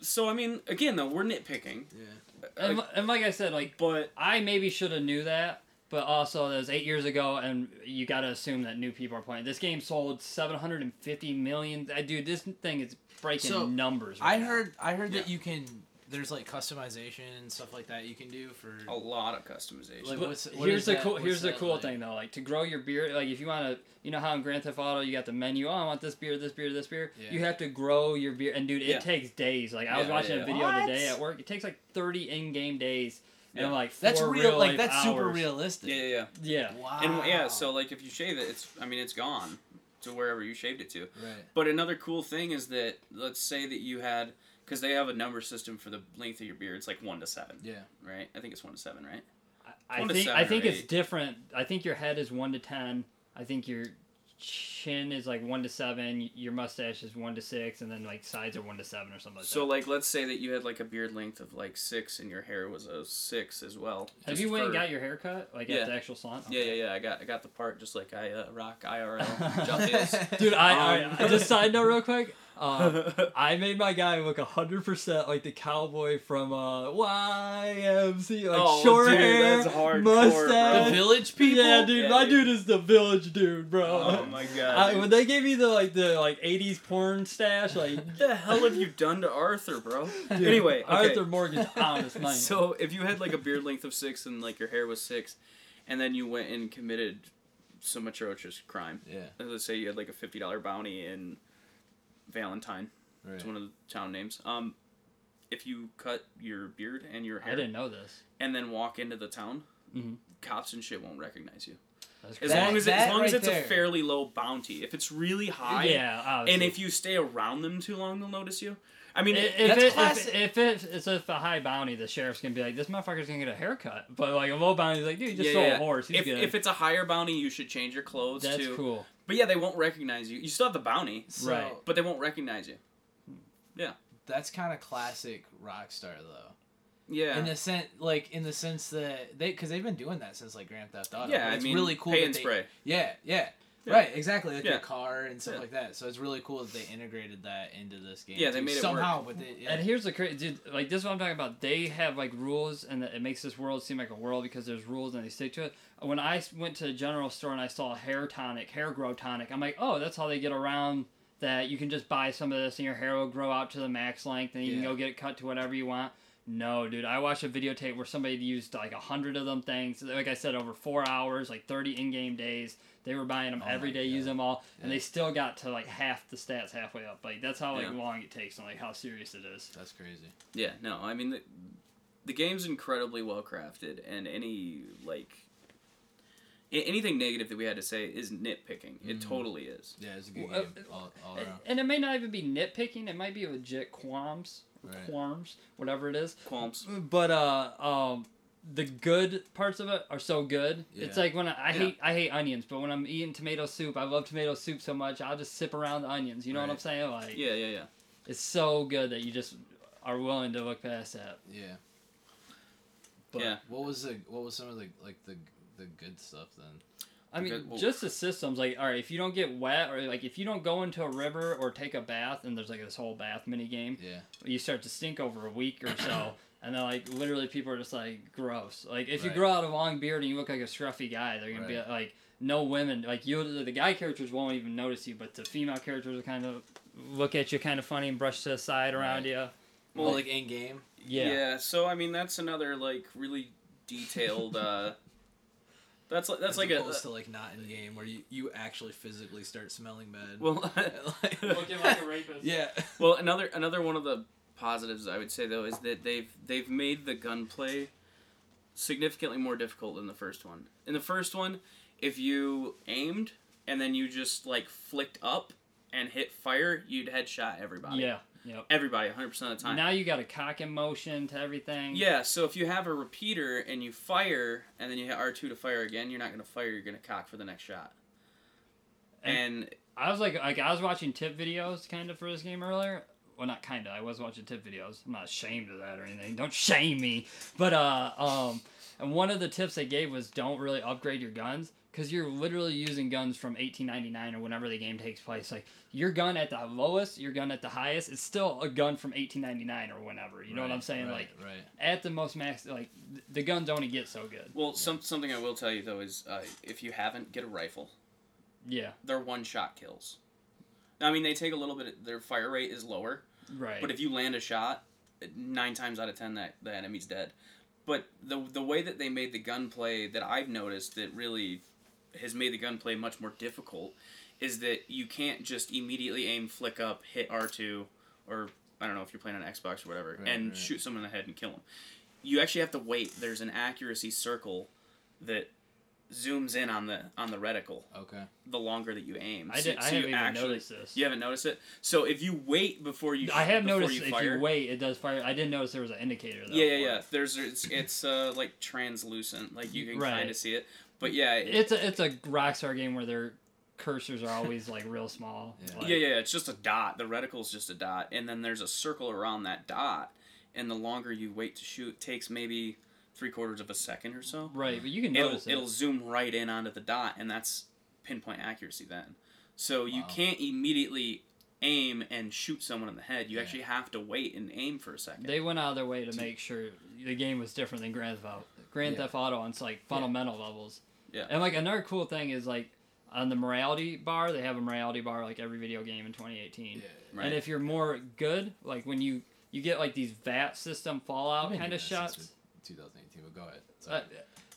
Speaker 3: so. I mean, again though, we're nitpicking,
Speaker 2: yeah
Speaker 1: And,
Speaker 3: like,
Speaker 1: and like I said, like
Speaker 3: but
Speaker 1: I maybe should have knew that, but also that was eight years ago, and you got to assume that new people are playing. This game sold seven hundred and fifty million. Uh, Dude, this thing is breaking
Speaker 2: So,
Speaker 1: numbers. Right
Speaker 2: i
Speaker 1: now.
Speaker 2: heard i heard that you can there's like customization and stuff like that you can do for
Speaker 3: a lot of customization.
Speaker 2: Like, what's- what
Speaker 1: here's the
Speaker 2: that-
Speaker 1: cool. Here's the cool
Speaker 2: like?
Speaker 1: thing though. Like to grow your beer. Like if you want to, you know how in Grand Theft Auto you got the menu. Oh, I want this beer, this beer, this beer.
Speaker 2: Yeah.
Speaker 1: You have to grow your beer, and dude, it
Speaker 3: Yeah.
Speaker 1: takes days. Like I was watching
Speaker 3: yeah,
Speaker 1: a video
Speaker 2: What?
Speaker 1: today at work. It takes like thirty in-game days, and
Speaker 3: Yeah.
Speaker 1: like
Speaker 2: that's
Speaker 1: four
Speaker 2: real like
Speaker 1: life
Speaker 2: that's super realistic
Speaker 3: yeah, yeah, yeah.
Speaker 1: Yeah.
Speaker 2: wow
Speaker 3: And yeah, so like if you shave it, it's I mean it's gone to wherever you shaved it to.
Speaker 2: right
Speaker 3: But another cool thing is that let's say that you had because they have a number system for the length of your beard. It's like one to seven,
Speaker 2: yeah
Speaker 3: right? I think it's one to seven, right?
Speaker 1: I think I think it's
Speaker 3: eight.
Speaker 1: different. I think your head is one to ten. I think your chin is like one to seven. Your mustache is one to six, and then like sides are one to seven or something like that.
Speaker 3: So
Speaker 1: that.
Speaker 3: like let's say that you had like a beard length of like six and your hair was a six as well.
Speaker 1: Have you went and got your hair cut like
Speaker 3: Yeah.
Speaker 1: at the actual salon?
Speaker 3: Yeah, yeah, yeah. I got I got the part just like I uh, rock IRL jump is.
Speaker 1: Dude, I,
Speaker 3: Um,
Speaker 1: I just side note real quick. Uh, I made my guy look hundred percent like the cowboy from uh, YMC, like
Speaker 3: Oh,
Speaker 1: short
Speaker 3: dude,
Speaker 1: hair,
Speaker 3: that's hardcore,
Speaker 1: mustache.
Speaker 2: The village people.
Speaker 1: Yeah, dude,
Speaker 3: Yeah,
Speaker 1: my
Speaker 3: dude.
Speaker 1: dude is the village dude, bro.
Speaker 3: oh my god.
Speaker 1: I, when they gave me the like the like '80s porn stash, like
Speaker 3: what the hell have you done to Arthur, bro? Anyway, okay.
Speaker 1: Arthur Morgan's honest man.
Speaker 3: So if you had like a beard length of six and like your hair was six, and then you went and committed some atrocious crime,
Speaker 2: Yeah.
Speaker 3: let's say you had like a fifty dollar bounty in Valentine,
Speaker 2: Right.
Speaker 3: it's one of the town names. Um, if you cut your beard and your
Speaker 1: I
Speaker 3: hair
Speaker 1: didn't know this.
Speaker 3: and then walk into the town,
Speaker 1: Mhm.
Speaker 3: cops and shit won't recognize you. As.
Speaker 2: That-
Speaker 3: long as it, as
Speaker 2: that
Speaker 3: long as it's
Speaker 2: there.
Speaker 3: a fairly low bounty. If it's really high,
Speaker 1: yeah, obviously.
Speaker 3: and if you stay around them too long, they'll notice you. I mean,
Speaker 1: if,
Speaker 3: it-
Speaker 1: if,
Speaker 2: That's
Speaker 1: it,
Speaker 2: classic.
Speaker 1: if, if it's if a high bounty, the sheriff's gonna be like, "This motherfucker's gonna get a haircut," but like a low bounty, he's like, "Dude, you just
Speaker 3: Yeah,
Speaker 1: sold
Speaker 3: yeah.
Speaker 1: a horse. He's
Speaker 3: if,
Speaker 1: good."
Speaker 3: if it's a higher bounty, you should change your clothes
Speaker 1: That's
Speaker 3: too.
Speaker 1: cool.
Speaker 3: But yeah, they won't recognize you. You still have the bounty,
Speaker 2: So,
Speaker 1: Right.
Speaker 3: but they won't recognize you. Yeah.
Speaker 2: That's kind of classic Rockstar though.
Speaker 3: Yeah.
Speaker 2: In the sense, like in the sense that they, because they've been doing that since like Grand Theft Auto.
Speaker 3: yeah,
Speaker 2: but
Speaker 3: I
Speaker 2: it's
Speaker 3: mean,
Speaker 2: really cool.
Speaker 3: pay and
Speaker 2: they-
Speaker 3: spray.
Speaker 2: Yeah, yeah,
Speaker 3: Yeah.
Speaker 2: right, exactly, like
Speaker 3: Yeah.
Speaker 2: your car and stuff
Speaker 3: Yeah.
Speaker 2: like that. So it's really cool that they integrated that into this game.
Speaker 3: Yeah, they made it
Speaker 2: somehow. But they, yeah.
Speaker 1: And here's the crazy, dude, like this is what I'm talking about. They have like rules, and it makes this world seem like a world because there's rules and they stick to it. When I went to the general store and I saw hair tonic, hair grow tonic, I'm like, oh, that's how they get around that. You can just buy some of this, and your hair will grow out to the max length, and you can go get it cut to whatever you want. No, dude, I watched a videotape where somebody used like a hundred of them things. Like I said, over four hours, like thirty in-game days. They were buying them
Speaker 2: Oh
Speaker 1: every
Speaker 2: my
Speaker 1: day,
Speaker 2: God.
Speaker 1: use them all, and
Speaker 2: Yeah.
Speaker 1: they still got to like half the stats halfway up. Like that's how like
Speaker 3: Yeah.
Speaker 1: long it takes and like how serious it is.
Speaker 2: that's crazy.
Speaker 3: Yeah, no, I mean the, the game's incredibly well crafted, and any like a- anything negative that we had to say is nitpicking. It
Speaker 2: Mhm.
Speaker 3: totally is.
Speaker 2: Yeah, it's a good
Speaker 1: Well,
Speaker 2: game all, all
Speaker 1: And,
Speaker 2: around.
Speaker 1: and it may not even be nitpicking. It might be legit qualms,
Speaker 2: Right.
Speaker 1: qualms, whatever it is.
Speaker 3: Qualms.
Speaker 1: But uh, um, the good parts of it are so good. It's like when I, I
Speaker 3: Yeah.
Speaker 1: hate I hate onions, but when I'm eating tomato soup, I love tomato soup so much. I'll just sip around the onions. You know what I'm saying? Like
Speaker 3: Yeah, yeah, yeah.
Speaker 1: it's so good that you just are willing to look past that.
Speaker 2: Yeah.
Speaker 1: But
Speaker 3: Yeah.
Speaker 2: What was the what was some of the like the the good stuff then?
Speaker 1: I mean,
Speaker 3: Okay, well-
Speaker 1: just the systems. Like, all right, if you don't get wet, or like if you don't go into a river or take a bath, and there's like this whole bath mini game,
Speaker 2: Yeah.
Speaker 1: you start to stink over a week or so. And then, like, literally, people are just like, gross. Like, if you grow out a long beard and you look like a scruffy guy, they're gonna
Speaker 2: Right.
Speaker 1: be like, no women. Like, you, the guy characters won't even notice you, but the female characters will kind of look at you kind of funny and brush to the side around
Speaker 2: Right.
Speaker 1: you.
Speaker 2: Well,
Speaker 3: Well,
Speaker 2: like in game.
Speaker 1: Yeah. Yeah.
Speaker 3: So I mean, that's another like really detailed. uh That's like that's
Speaker 2: as
Speaker 3: like a.
Speaker 2: Uh, to like not in game where you, you actually physically start smelling bad.
Speaker 3: well,
Speaker 2: Like-
Speaker 1: Looking like a rapist.
Speaker 2: yeah.
Speaker 3: well, another another one of the positives I would say though is that they've they've made the gunplay significantly more difficult than the first one. In the first one, if you aimed and then you just like flicked up and hit fire, you'd headshot everybody.
Speaker 1: Yeah. Yep.
Speaker 3: Everybody, 100% of the time.
Speaker 1: Now you got a cock in motion to everything.
Speaker 3: Yeah, so if you have a repeater and you fire and then you hit R2 to fire again, you're not going to fire, you're going to cock for the next shot. And,
Speaker 1: I was like, like I was watching tip videos kind of for this game earlier. Well, not kind of. I was watching tip videos. I'm not ashamed of that or anything. Don't shame me. But uh, um, and one of the tips they gave was don't really upgrade your guns because you're literally using guns from 1899 or whenever the game takes place. Like your gun at the lowest, your gun at the highest, it's still a gun from 1899 or whenever. You know what I'm saying?
Speaker 2: right,
Speaker 1: Like
Speaker 2: right.
Speaker 1: at the most max, like the guns only get so good.
Speaker 3: well, some, something I will tell you though is uh, if you haven't, get a rifle.
Speaker 1: Yeah.
Speaker 3: They're one shot kills. Now, I mean, they take a little bit, their fire rate is lower,
Speaker 1: Right.
Speaker 3: but if you land a shot, nine times out of ten, that the enemy's dead. But the, the way that they made the gunplay that I've noticed that really has made the gunplay much more difficult is that you can't just immediately aim, flick up, hit R2, or I don't know if you're playing on Xbox or whatever,
Speaker 2: Right,
Speaker 3: and
Speaker 2: right.
Speaker 3: shoot someone in the head and kill them. You actually have to wait. There's an accuracy circle that zooms in on the on the reticle
Speaker 2: Okay.
Speaker 3: the longer that you aim.
Speaker 1: I,
Speaker 3: So-
Speaker 1: did, I
Speaker 3: so you
Speaker 1: haven't even
Speaker 3: actually-
Speaker 1: noticed this.
Speaker 3: You haven't noticed it. So if you wait before you,
Speaker 1: I have noticed
Speaker 3: you
Speaker 1: if
Speaker 3: fire,
Speaker 1: you wait, it does fire. I didn't notice there was an indicator though.
Speaker 3: yeah, yeah, yeah. There's it's it's uh like translucent, like you can
Speaker 1: Right.
Speaker 3: kind of see it. But yeah, it-
Speaker 1: It's a it's a Rockstar game where their cursors are always like real small.
Speaker 2: Yeah.
Speaker 1: Like,
Speaker 3: yeah, yeah. It's just a dot. The reticle's just a dot, and then there's a circle around that dot. And the longer you wait to shoot, takes maybe three quarters of a second or so.
Speaker 1: Right, but you can
Speaker 3: It'll
Speaker 1: notice it.
Speaker 3: it'll zoom right in onto the dot, and that's pinpoint accuracy then. So you can't immediately aim and shoot someone in the head. You
Speaker 2: Yeah.
Speaker 3: actually have to wait and aim for a second.
Speaker 1: They went out of their way to make sure the game was different than Grand Theft Auto. Grand
Speaker 2: Yeah.
Speaker 1: Theft Auto on its like fundamental levels.
Speaker 3: Yeah.
Speaker 1: And like another cool thing is like on the morality bar, they have a morality bar like every video game in 2018.
Speaker 3: right.
Speaker 1: And if you're more good, like when you you get like these VATS system Fallout kind of
Speaker 2: doing that
Speaker 1: shots.
Speaker 2: 2018, but go ahead.
Speaker 1: Uh,
Speaker 2: Sorry.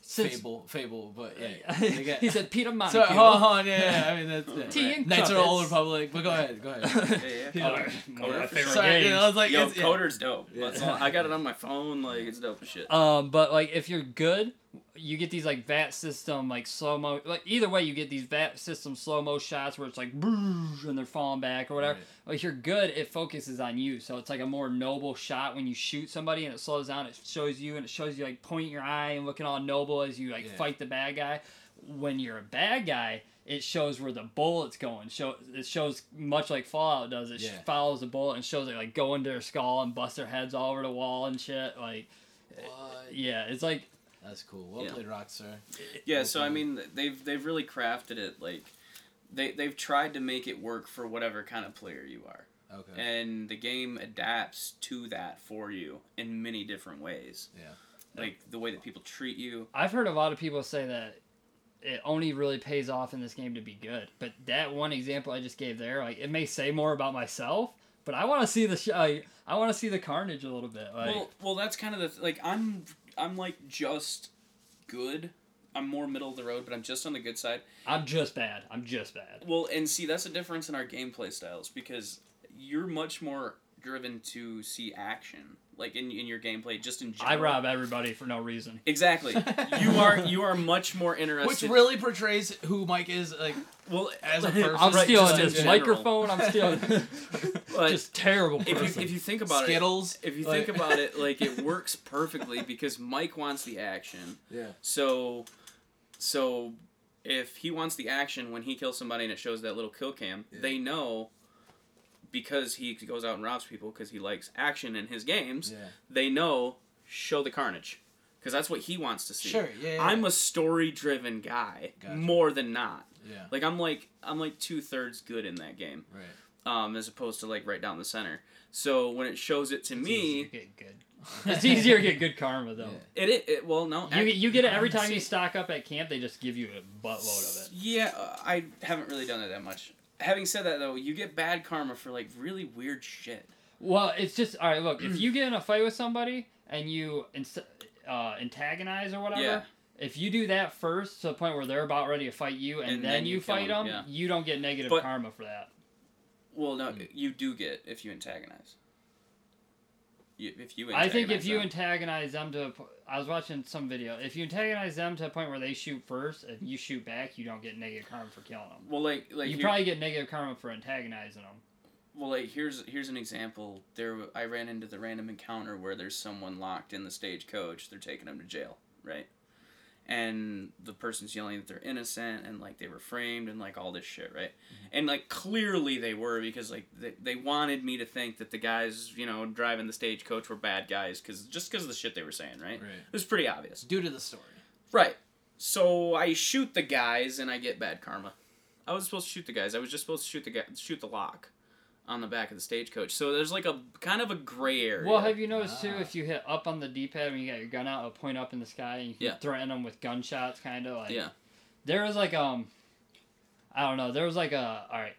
Speaker 1: since,
Speaker 2: fable, fable, but yeah. They get-
Speaker 1: he said Peter Molyneux.
Speaker 2: So, hold on, yeah, yeah, I mean that's yeah.
Speaker 1: Tea and
Speaker 2: Knights of the Old
Speaker 1: Crumpets.
Speaker 2: Republic, but go ahead, go ahead.
Speaker 3: yeah,
Speaker 1: Peter-
Speaker 3: yeah.
Speaker 1: one of my
Speaker 3: KOTOR for
Speaker 1: favorite
Speaker 2: Sorry,
Speaker 1: games.
Speaker 2: you I was like,
Speaker 3: Yo. KOTOR's dope.
Speaker 2: Yeah.
Speaker 3: I got it on my phone. Like it's dope as shit.
Speaker 1: Um, but like if you're good, you get these like VATS system like slow mo. Like either way, you get these VATS system slow mo shots where it's like and they're falling back or whatever.
Speaker 2: Right.
Speaker 1: Like if you're good, it focuses on you, so it's like a more noble shot when you shoot somebody and it slows down. It shows you and it shows you like point your eye and looking all noble as you like
Speaker 2: Yeah.
Speaker 1: fight the bad guy. When you're a bad guy. It shows where the bullet's going. Show it shows much like Fallout does. It
Speaker 2: Yeah.
Speaker 1: follows the bullet and shows it like go into their skull and bust their heads all over the wall and shit. Like,
Speaker 2: What?
Speaker 1: yeah, it's like
Speaker 2: That's cool. Well
Speaker 3: Yeah.
Speaker 2: played, Rockstar.
Speaker 3: Yeah, so I mean, they've they've really crafted it like they they've tried to make it work for whatever kind of player you are,
Speaker 2: Okay.
Speaker 3: and the game adapts to that for you in many different ways.
Speaker 2: Yeah.
Speaker 3: Like the way that people treat you.
Speaker 1: I've heard a lot of people say that it only really pays off in this game to be good. But that one example I just gave there, like it may say more about myself, but I want to see the sh- like, I want to see the carnage a little bit. Like,
Speaker 3: well, well, that's kind of the th- like I'm I'm like just good. I'm more middle of the road, but I'm just on the good side.
Speaker 1: I'm just bad. I'm just bad.
Speaker 3: Well, and see, that's a difference in our gameplay styles because you're much more driven to see action, like in, in your gameplay, just in general.
Speaker 1: I rob everybody for no reason.
Speaker 3: Exactly. you are you are much more interested.
Speaker 2: Which really portrays who Mike is. Like,
Speaker 3: well
Speaker 2: as a person,
Speaker 1: I'm
Speaker 3: right,
Speaker 1: stealing
Speaker 3: just in
Speaker 1: this microphone. I'm stealing. Just terrible
Speaker 3: If
Speaker 1: person.
Speaker 3: you, if you think about
Speaker 2: Skittles.
Speaker 3: it, if you
Speaker 2: like-
Speaker 3: think about it, like it works perfectly because Mike wants the action.
Speaker 2: Yeah.
Speaker 3: So, so if he wants the action when he kills somebody and it shows that little kill cam,
Speaker 2: Yeah.
Speaker 3: they know because he goes out and robs people because he likes action in his games.
Speaker 2: Yeah.
Speaker 3: They know show the carnage because that's what he wants to see.
Speaker 2: Sure. Yeah. yeah.
Speaker 3: I'm a story-driven guy
Speaker 2: Gotcha.
Speaker 3: more than not.
Speaker 2: Yeah.
Speaker 3: Like I'm like I'm like two thirds good in that game,
Speaker 2: Right.
Speaker 3: um, as opposed to like right down the center. So when it shows it to
Speaker 1: It's
Speaker 3: me,
Speaker 1: easier to get good. It's easier to get good karma though.
Speaker 2: Yeah.
Speaker 3: it, it, it well no
Speaker 1: You,
Speaker 3: ac-
Speaker 1: you get it every time
Speaker 3: see-
Speaker 1: you stock up at camp. They just give you a buttload of it.
Speaker 3: Yeah, uh, I haven't really done it that much. Having said that though, you get bad karma for like really weird shit.
Speaker 1: Well, it's just all right. Look, if you get in a fight with somebody and you uh, antagonize or whatever,
Speaker 3: Yeah.
Speaker 1: if you do that first to the point where they're about ready to fight you, and,
Speaker 3: And
Speaker 1: then,
Speaker 3: then
Speaker 1: you,
Speaker 3: you
Speaker 1: fight
Speaker 3: them,
Speaker 1: them,
Speaker 3: yeah.
Speaker 1: you don't get negative
Speaker 3: But-
Speaker 1: karma for that.
Speaker 3: Well, no,
Speaker 2: Hmm.
Speaker 3: you do get if you antagonize. If you
Speaker 1: I think if you
Speaker 3: them.
Speaker 1: antagonize them to, I was watching some video. If you antagonize them to a point where they shoot first, if you shoot back, you don't get negative karma for killing them.
Speaker 3: well, like like
Speaker 1: you probably get negative karma for antagonizing them.
Speaker 3: well, like here's here's an example. There, I ran into the random encounter where there's someone locked in the stagecoach. They're taking them to jail, right? And the person's yelling that they're innocent and like they were framed and like all this shit, right? Mm-hmm. And like clearly they were because like they, they wanted me to think that the guys you know driving the stagecoach were bad guys because just because of the shit they were saying, right?
Speaker 2: Right.
Speaker 3: It was pretty obvious.
Speaker 2: Due to the story.
Speaker 3: Right. So I shoot the guys and I get bad karma. I was supposed to shoot the guys. I was just supposed to shoot the guy, shoot the lock on the back of the stagecoach. So there's like a kind of a gray area.
Speaker 1: Well, have you noticed too?
Speaker 2: Ah.
Speaker 1: If you hit up on the D-pad when you got your gun out, it'll point up in the sky, and you can
Speaker 3: Yeah.
Speaker 1: threaten them with gunshots, kind of like.
Speaker 3: Yeah.
Speaker 1: There was like um, I don't know. There was like a all right,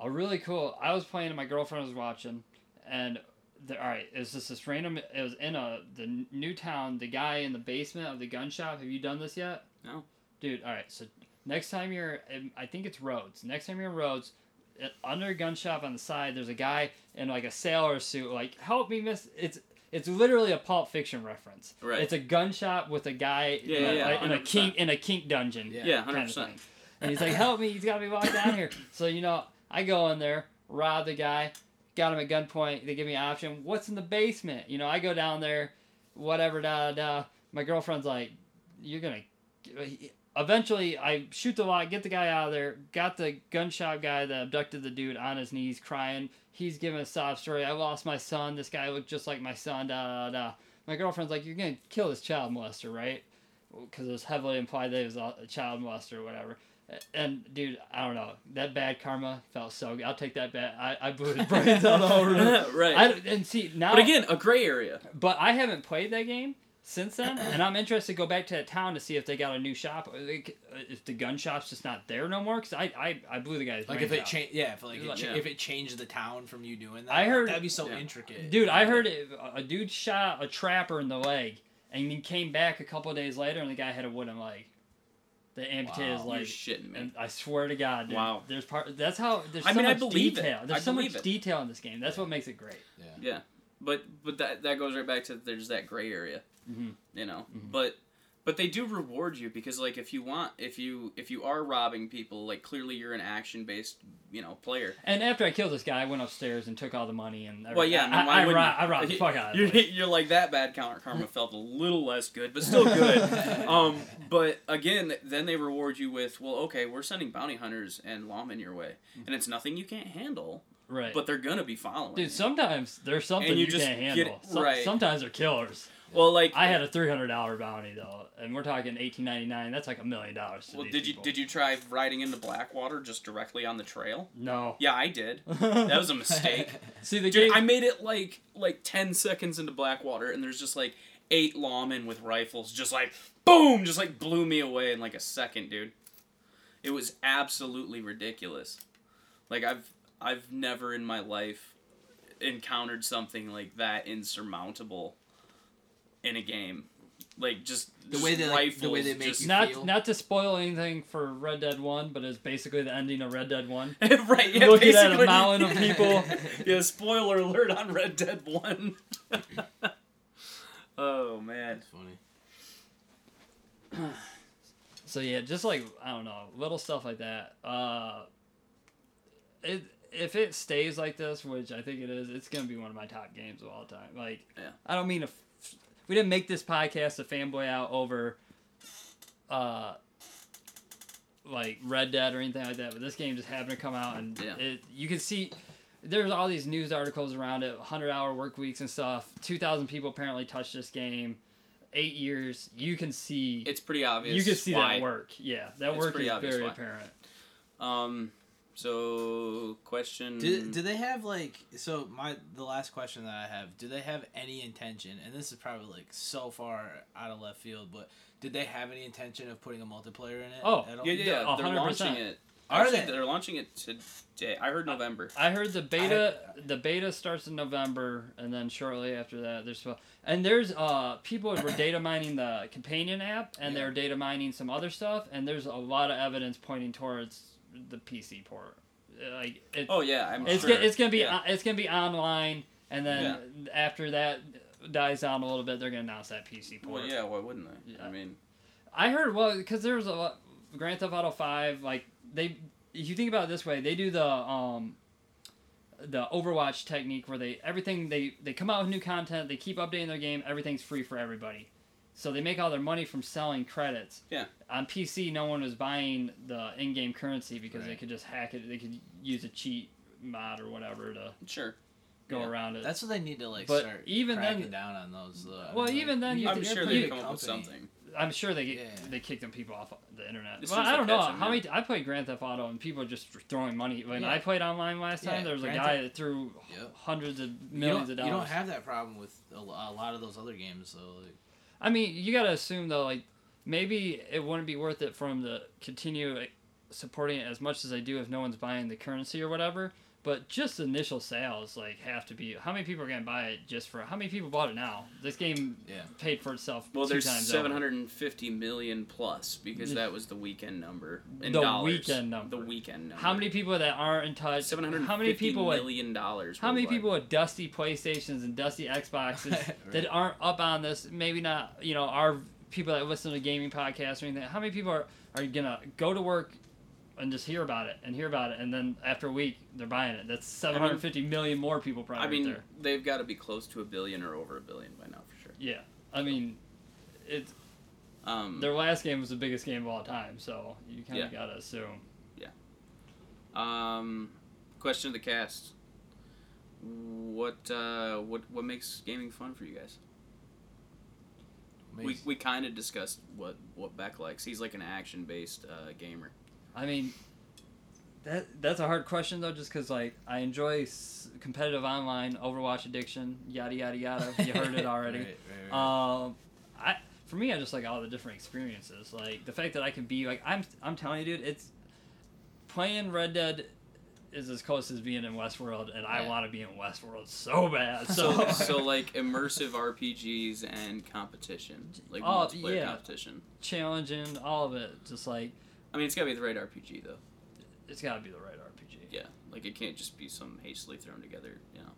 Speaker 1: a really cool. I was playing and my girlfriend was watching, and the, all right, it was just this random. It was in a the new town. The guy in the basement of the gun shop. Have you done this yet?
Speaker 3: No.
Speaker 1: Dude, all right. So next time you're, in, I think it's Rhodes. Next time you're in Rhodes, it, under a gun shop on the side, there's a guy in like a sailor suit. Like, help me, miss. It's it's literally a Pulp Fiction reference.
Speaker 3: Right.
Speaker 1: It's a gun shop with a guy
Speaker 3: Yeah,
Speaker 1: in, a,
Speaker 3: yeah, yeah,
Speaker 1: like, in a kink in a kink dungeon.
Speaker 2: Yeah.
Speaker 3: Yeah,
Speaker 1: kind
Speaker 3: hundred
Speaker 1: of
Speaker 3: percent.
Speaker 1: thing. And he's like, "Help me! He's got me locked down here." So you know, I go in there, rob the guy, got him at gunpoint. They give me an option. What's in the basement? You know, I go down there, whatever. Da da. da. My girlfriend's like, "You're gonna." Eventually, I shoot the lock, get the guy out of there. Got the gun shop guy that abducted the dude on his knees, crying. He's giving a sob story. I lost my son. This guy looked just like my son. Da da da. My girlfriend's like, "You're gonna kill this child molester, right?" because it was heavily implied that he was a child molester or whatever. And dude, I don't know. That bad karma felt so good. I'll take that bad. I, I blew his brains out over it.
Speaker 3: right.
Speaker 1: I, and see now,
Speaker 3: but again, a gray area.
Speaker 1: but I haven't played that game since then, and I'm interested to go back to that town to see if they got a new shop. or they- If the gun shop's just not there no more, because I, I I blew the guy's
Speaker 2: Like if it changed, yeah, if like it
Speaker 1: Like-
Speaker 2: cha-
Speaker 3: Yeah.
Speaker 2: if it changed the town from you doing that,
Speaker 1: I heard-
Speaker 2: that'd be so
Speaker 3: Yeah.
Speaker 2: intricate.
Speaker 1: Dude, I heard it, a dude shot a trapper in the leg, and he came back a couple of days later, and the guy had a wooden leg. The amputated his
Speaker 2: Wow.
Speaker 3: You're shitting me.
Speaker 1: And I swear to God, dude,
Speaker 3: Wow.
Speaker 1: there's part. That's how there's
Speaker 3: I
Speaker 1: so
Speaker 3: mean, I
Speaker 1: much
Speaker 3: believe it.
Speaker 1: detail. There's
Speaker 3: I
Speaker 1: so much
Speaker 3: it.
Speaker 1: detail in this game. That's what makes it great.
Speaker 3: Yeah. Yeah, but but that that goes right back to there's that gray area,
Speaker 1: Mhm.
Speaker 3: you know.
Speaker 1: Mhm.
Speaker 3: But but they do reward you because like if you want if you if you are robbing people like clearly you're an action based you know player.
Speaker 1: And after I killed this guy, I went upstairs and took all the money and.
Speaker 3: Well, yeah, I,
Speaker 1: I,
Speaker 3: mean, why
Speaker 1: I, I,
Speaker 3: wouldn't
Speaker 1: robbed,
Speaker 3: you?
Speaker 1: I robbed the fuck out of
Speaker 3: You're,
Speaker 1: it.
Speaker 3: you're like that bad counter karma felt a little less good, but still good. um, but again, then they reward you with, well, okay, we're sending bounty hunters and lawmen your way, and it's nothing you can't handle,
Speaker 1: Right.
Speaker 3: but they're gonna be following.
Speaker 1: Dude, sometimes there's something
Speaker 3: And you
Speaker 1: you,
Speaker 3: just
Speaker 1: can't handle.
Speaker 3: it
Speaker 1: Some-
Speaker 3: right.
Speaker 1: Sometimes they're killers.
Speaker 3: Well, like
Speaker 1: I had a three hundred dollar bounty though, and we're talking eighteen ninety nine. That's like a million dollars.
Speaker 3: Well,
Speaker 1: these
Speaker 3: did you
Speaker 1: people.
Speaker 3: did you try riding into Blackwater just directly on the trail?
Speaker 1: No.
Speaker 3: Yeah, I did. That was a mistake.
Speaker 1: See the
Speaker 3: Dude,
Speaker 1: game.
Speaker 3: I made it like like ten seconds into Blackwater, and there's just like eight lawmen with rifles, just like boom, just like blew me away in like a second, dude. It was absolutely ridiculous. Like I've I've never in my life encountered something like that insurmountable in a game. Like just
Speaker 2: The way they, like, the way
Speaker 3: rifles
Speaker 2: they make
Speaker 3: just-
Speaker 2: you
Speaker 1: not
Speaker 2: feel.
Speaker 1: not to spoil anything for Red Dead One, but it's basically the ending of Red Dead One.
Speaker 3: right, yeah,
Speaker 1: Looking at a
Speaker 3: basically.
Speaker 1: mountain of people.
Speaker 3: yeah, spoiler alert on Red Dead 1. oh, man.
Speaker 2: That's funny.
Speaker 1: So yeah, just like I don't know, little stuff like that. Uh, it if it stays like this, which I think it is, it's gonna be one of my top games of all time. Like,
Speaker 3: Yeah.
Speaker 1: I don't mean to. We didn't make this podcast a fanboy out over, uh, like Red Dead or anything like that. But this game just happened to come out, and
Speaker 3: Yeah.
Speaker 1: it you can see. There's all these news articles around it, 100 hour work weeks and stuff. 2,000 people apparently touched this game. Eight years. You can see
Speaker 3: It's pretty obvious.
Speaker 1: you can see that work. Yeah, that
Speaker 3: It's
Speaker 1: work is very
Speaker 3: why.
Speaker 1: apparent.
Speaker 3: Um, so, question.
Speaker 2: Do, do they have like so my the last question that I have do they have any intention and this is probably like so far out of left field but did they have any intention of putting a multiplayer in it?
Speaker 1: Oh,
Speaker 2: at all?
Speaker 3: yeah, yeah, yeah.
Speaker 1: A
Speaker 3: They're
Speaker 1: hundred
Speaker 3: launching
Speaker 1: percent.
Speaker 3: it.
Speaker 2: Are
Speaker 3: Actually,
Speaker 2: they?
Speaker 3: They're launching it today. I heard November.
Speaker 1: I heard the beta. the beta starts in November, and then shortly after that, there's and there's uh people were data mining the companion app, and
Speaker 2: Yeah.
Speaker 1: they're data mining some other stuff, and there's a lot of evidence pointing towards the PC port. Like it,
Speaker 3: Oh, yeah, I'm
Speaker 1: it's
Speaker 3: sure.
Speaker 1: gonna, it's gonna be
Speaker 3: Yeah.
Speaker 1: it's gonna be online, and then after that dies down a little bit, they're gonna announce that PC port.
Speaker 3: Well, yeah, why wouldn't they?
Speaker 1: Yeah.
Speaker 3: I mean,
Speaker 1: I heard well because there was a lot, Grand Theft Auto Five. Like they, if you think about it this way, they do the um, the Overwatch technique where they everything they they come out with new content, they keep updating their game, everything's free for everybody. So they make all their money from selling credits.
Speaker 3: Yeah.
Speaker 1: On PC, no one was buying the in-game currency because they could just hack it. They could use a cheat mod or whatever to
Speaker 3: sure.
Speaker 1: go
Speaker 3: Yeah.
Speaker 1: around it.
Speaker 2: That's what they need to like
Speaker 1: But
Speaker 2: start
Speaker 1: even then-
Speaker 2: cracking down on those. Though. I
Speaker 1: Well,
Speaker 2: mean,
Speaker 1: even then,
Speaker 2: you
Speaker 1: you
Speaker 2: have
Speaker 3: I'm sure they come
Speaker 1: a
Speaker 3: up with
Speaker 2: company.
Speaker 3: something.
Speaker 1: I'm sure they
Speaker 2: Yeah.
Speaker 1: they kicked them people off the internet.
Speaker 3: As
Speaker 1: Well, I don't know
Speaker 3: catch 'em,
Speaker 1: how
Speaker 3: yeah.
Speaker 1: many. I played Grand Theft Auto and people are just throwing money. When
Speaker 2: Yeah.
Speaker 1: I played online last time,
Speaker 2: Yeah,
Speaker 1: there was a guy
Speaker 2: Theft-
Speaker 1: that threw
Speaker 2: Yep.
Speaker 1: hundreds of millions
Speaker 2: don't,
Speaker 1: of
Speaker 2: you
Speaker 1: dollars.
Speaker 2: don't have that problem with a, a lot of those other games though. Like,
Speaker 1: I mean, you gotta assume though, like maybe it wouldn't be worth it for them to continue supporting it as much as they do if no one's buying the currency or whatever. But just initial sales like have to be. How many people are gonna buy it just for? How many people bought it now? This game
Speaker 2: yeah.
Speaker 1: paid for itself.
Speaker 3: Well,
Speaker 1: two
Speaker 3: there's
Speaker 1: times
Speaker 3: 750 million plus because that was the weekend number in
Speaker 1: The
Speaker 3: dollars.
Speaker 1: weekend number.
Speaker 3: The weekend number.
Speaker 1: How many people that aren't in touch?
Speaker 3: Seven hundred.
Speaker 1: How many people with
Speaker 3: million dollars?
Speaker 1: How many
Speaker 3: worldwide.
Speaker 1: people with dusty PlayStations and dusty Xboxes
Speaker 2: Right.
Speaker 1: that aren't up on this? Maybe not, you know, our people that listen to gaming podcasts or anything. How many people are, are gonna go to work and just hear about it and hear about it, and then after a week they're buying it? That's seven hundred fifty million more people probably
Speaker 3: I mean,
Speaker 1: right there.
Speaker 3: they've got to be close to a billion or over a billion by now for sure.
Speaker 1: Yeah, I mean, it's
Speaker 3: Um,
Speaker 1: their last game was the biggest game of all time, so you kind
Speaker 3: Yeah.
Speaker 1: of gotta assume. Yeah.
Speaker 3: Um, question of the cast. What uh, what what makes gaming fun for you guys? We, we kind of discussed what what Beck likes. He's like an action based uh, gamer.
Speaker 1: I mean, that that's a hard question though, just because like I enjoy s- competitive online, Overwatch addiction, yada yada yada. You heard it already.
Speaker 2: Right, right, right.
Speaker 1: Um, I for me, I just like all the different experiences. Like the fact that I can be like I'm I'm telling you, dude, it's playing Red Dead is as close as being in Westworld, and I want to be in Westworld so bad.
Speaker 3: So,
Speaker 1: So,
Speaker 3: so like immersive RPGs and competition, like
Speaker 1: Oh,
Speaker 3: multiplayer
Speaker 1: yeah.
Speaker 3: competition.
Speaker 1: challenging, all of it, just like
Speaker 3: I mean, it's gotta be the right RPG though.
Speaker 1: it's got to be the right RPG.
Speaker 3: Yeah, like it can't just be some hastily thrown together. You know,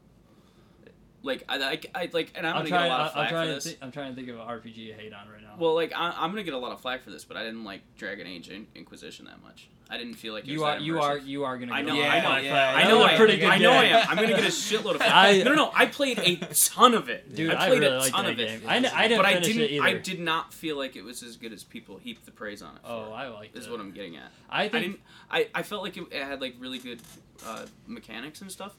Speaker 3: like I, I, I like, and I'm,
Speaker 1: I'm
Speaker 3: gonna
Speaker 1: trying.
Speaker 3: get a lot of
Speaker 1: I'm
Speaker 3: flack for
Speaker 1: to.
Speaker 3: this.
Speaker 1: Thi- I'm trying to think of an RPG you hate on right now.
Speaker 3: Well, like I, I'm gonna get a lot of flack for this, but I didn't like Dragon Age In- Inquisition that much. I didn't feel like it
Speaker 1: you
Speaker 3: was
Speaker 1: are. You are. You are gonna.
Speaker 3: I know,
Speaker 1: a lot
Speaker 3: I know,
Speaker 2: yeah,
Speaker 1: for that.
Speaker 2: yeah.
Speaker 3: I know,
Speaker 1: was a
Speaker 3: I,
Speaker 1: pretty good
Speaker 3: I know, I am. I'm gonna get a shitload of.
Speaker 1: I-
Speaker 3: no, no, no. I played a ton of it.
Speaker 1: Dude,
Speaker 3: I
Speaker 1: I,
Speaker 3: played
Speaker 1: really
Speaker 3: a ton
Speaker 1: that
Speaker 3: of it.
Speaker 1: game. I, n- I didn't
Speaker 3: but I
Speaker 1: finish
Speaker 3: didn't.
Speaker 1: it either.
Speaker 3: I did not feel like it was as good as people heap the praise on it. For.
Speaker 1: Oh, I liked
Speaker 3: is
Speaker 1: it.
Speaker 3: what I'm getting at.
Speaker 1: I
Speaker 3: I
Speaker 1: think.
Speaker 3: didn't. I, I felt like it, it had like really good uh, mechanics and stuff.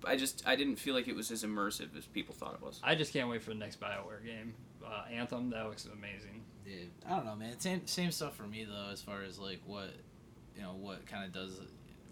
Speaker 3: But I just I didn't feel like it was as immersive as people thought it was.
Speaker 1: I just can't wait for the next Bioware game. Uh, Anthem. That looks amazing.
Speaker 2: Yeah, I don't know, man. Same same stuff for me though, as far as like what, you know, what kind of does,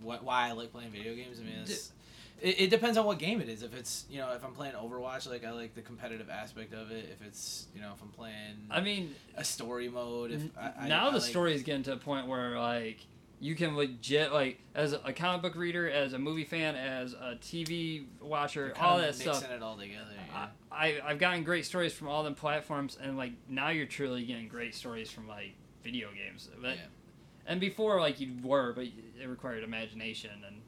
Speaker 2: what why I like playing video games. I mean, it's, it, it depends on what game it is. If it's you know, if I'm playing Overwatch, like I like the competitive aspect of it. If it's you know, if I'm playing
Speaker 1: I mean,
Speaker 2: a story mode, if I, I,
Speaker 1: now
Speaker 2: I
Speaker 1: the
Speaker 2: like,
Speaker 1: story is getting to a point where like you can legit like as a comic book reader, as a movie fan, as a TV watcher, all that
Speaker 2: mixing
Speaker 1: stuff.
Speaker 2: it all together.
Speaker 1: I,
Speaker 2: Yeah.
Speaker 1: I I've gotten great stories from all them platforms, and like now you're truly getting great stories from like video games. But,
Speaker 2: Yeah.
Speaker 1: And before, like you were, but it required imagination, and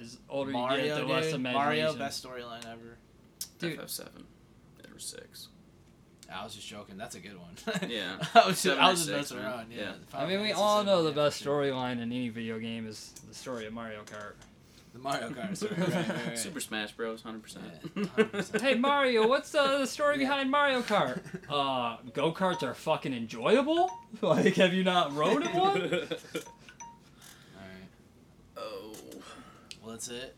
Speaker 1: as older you get, the less imagination.
Speaker 2: Mario, best storyline ever.
Speaker 1: Dude.
Speaker 3: FF7 or six.
Speaker 2: I was just joking. That's a good one.
Speaker 3: Yeah.
Speaker 2: I was just,
Speaker 3: Seven
Speaker 2: I
Speaker 3: or
Speaker 2: was just messing around. Yeah.
Speaker 3: Yeah.
Speaker 1: I mean, we all know the best storyline in any video game is the story of Mario Kart.
Speaker 2: The Mario Kart story. Right, right, right.
Speaker 3: Super Smash Bros. Hundred percent.
Speaker 2: Yeah, 100%.
Speaker 1: hey Mario, what's the, the story
Speaker 2: Yeah.
Speaker 1: behind Mario Kart? Uh, go karts are fucking enjoyable. Like, have you not rode in one?
Speaker 2: All right.
Speaker 3: oh.
Speaker 2: Well, that's it.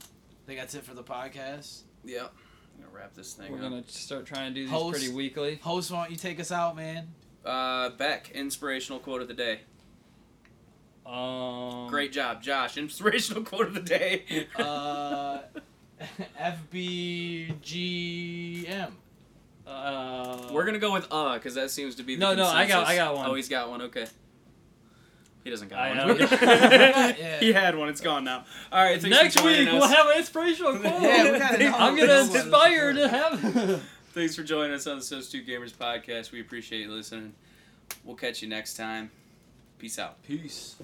Speaker 2: I think that's it for the podcast.
Speaker 3: Yeah. I'm gonna wrap this thing
Speaker 1: We're
Speaker 3: up.
Speaker 1: gonna start trying to do these
Speaker 2: Host-
Speaker 1: pretty weekly.
Speaker 2: Host, why don't you take us out, man?
Speaker 3: Uh, Beck, inspirational quote of the day.
Speaker 1: Um,
Speaker 3: Great job, Josh. Inspirational quote of the day.
Speaker 2: Uh, FBGM.
Speaker 1: Uh,
Speaker 3: We're gonna go with uh, because that seems to be the
Speaker 1: No, no, I got-
Speaker 3: consensus.
Speaker 1: I got one.
Speaker 3: Oh, he's got one. Okay. He doesn't got
Speaker 1: I
Speaker 3: one.
Speaker 2: Yeah.
Speaker 3: He had one. It's gone now. All right.
Speaker 1: Next week
Speaker 3: us.
Speaker 1: we'll have an inspirational quote.
Speaker 2: Yeah, we gotta
Speaker 1: I'm gonna inspire to have.
Speaker 3: Thanks for joining us on the Sos 2 Gamers podcast. We appreciate you listening. We'll catch you next time. Peace out.
Speaker 2: Peace.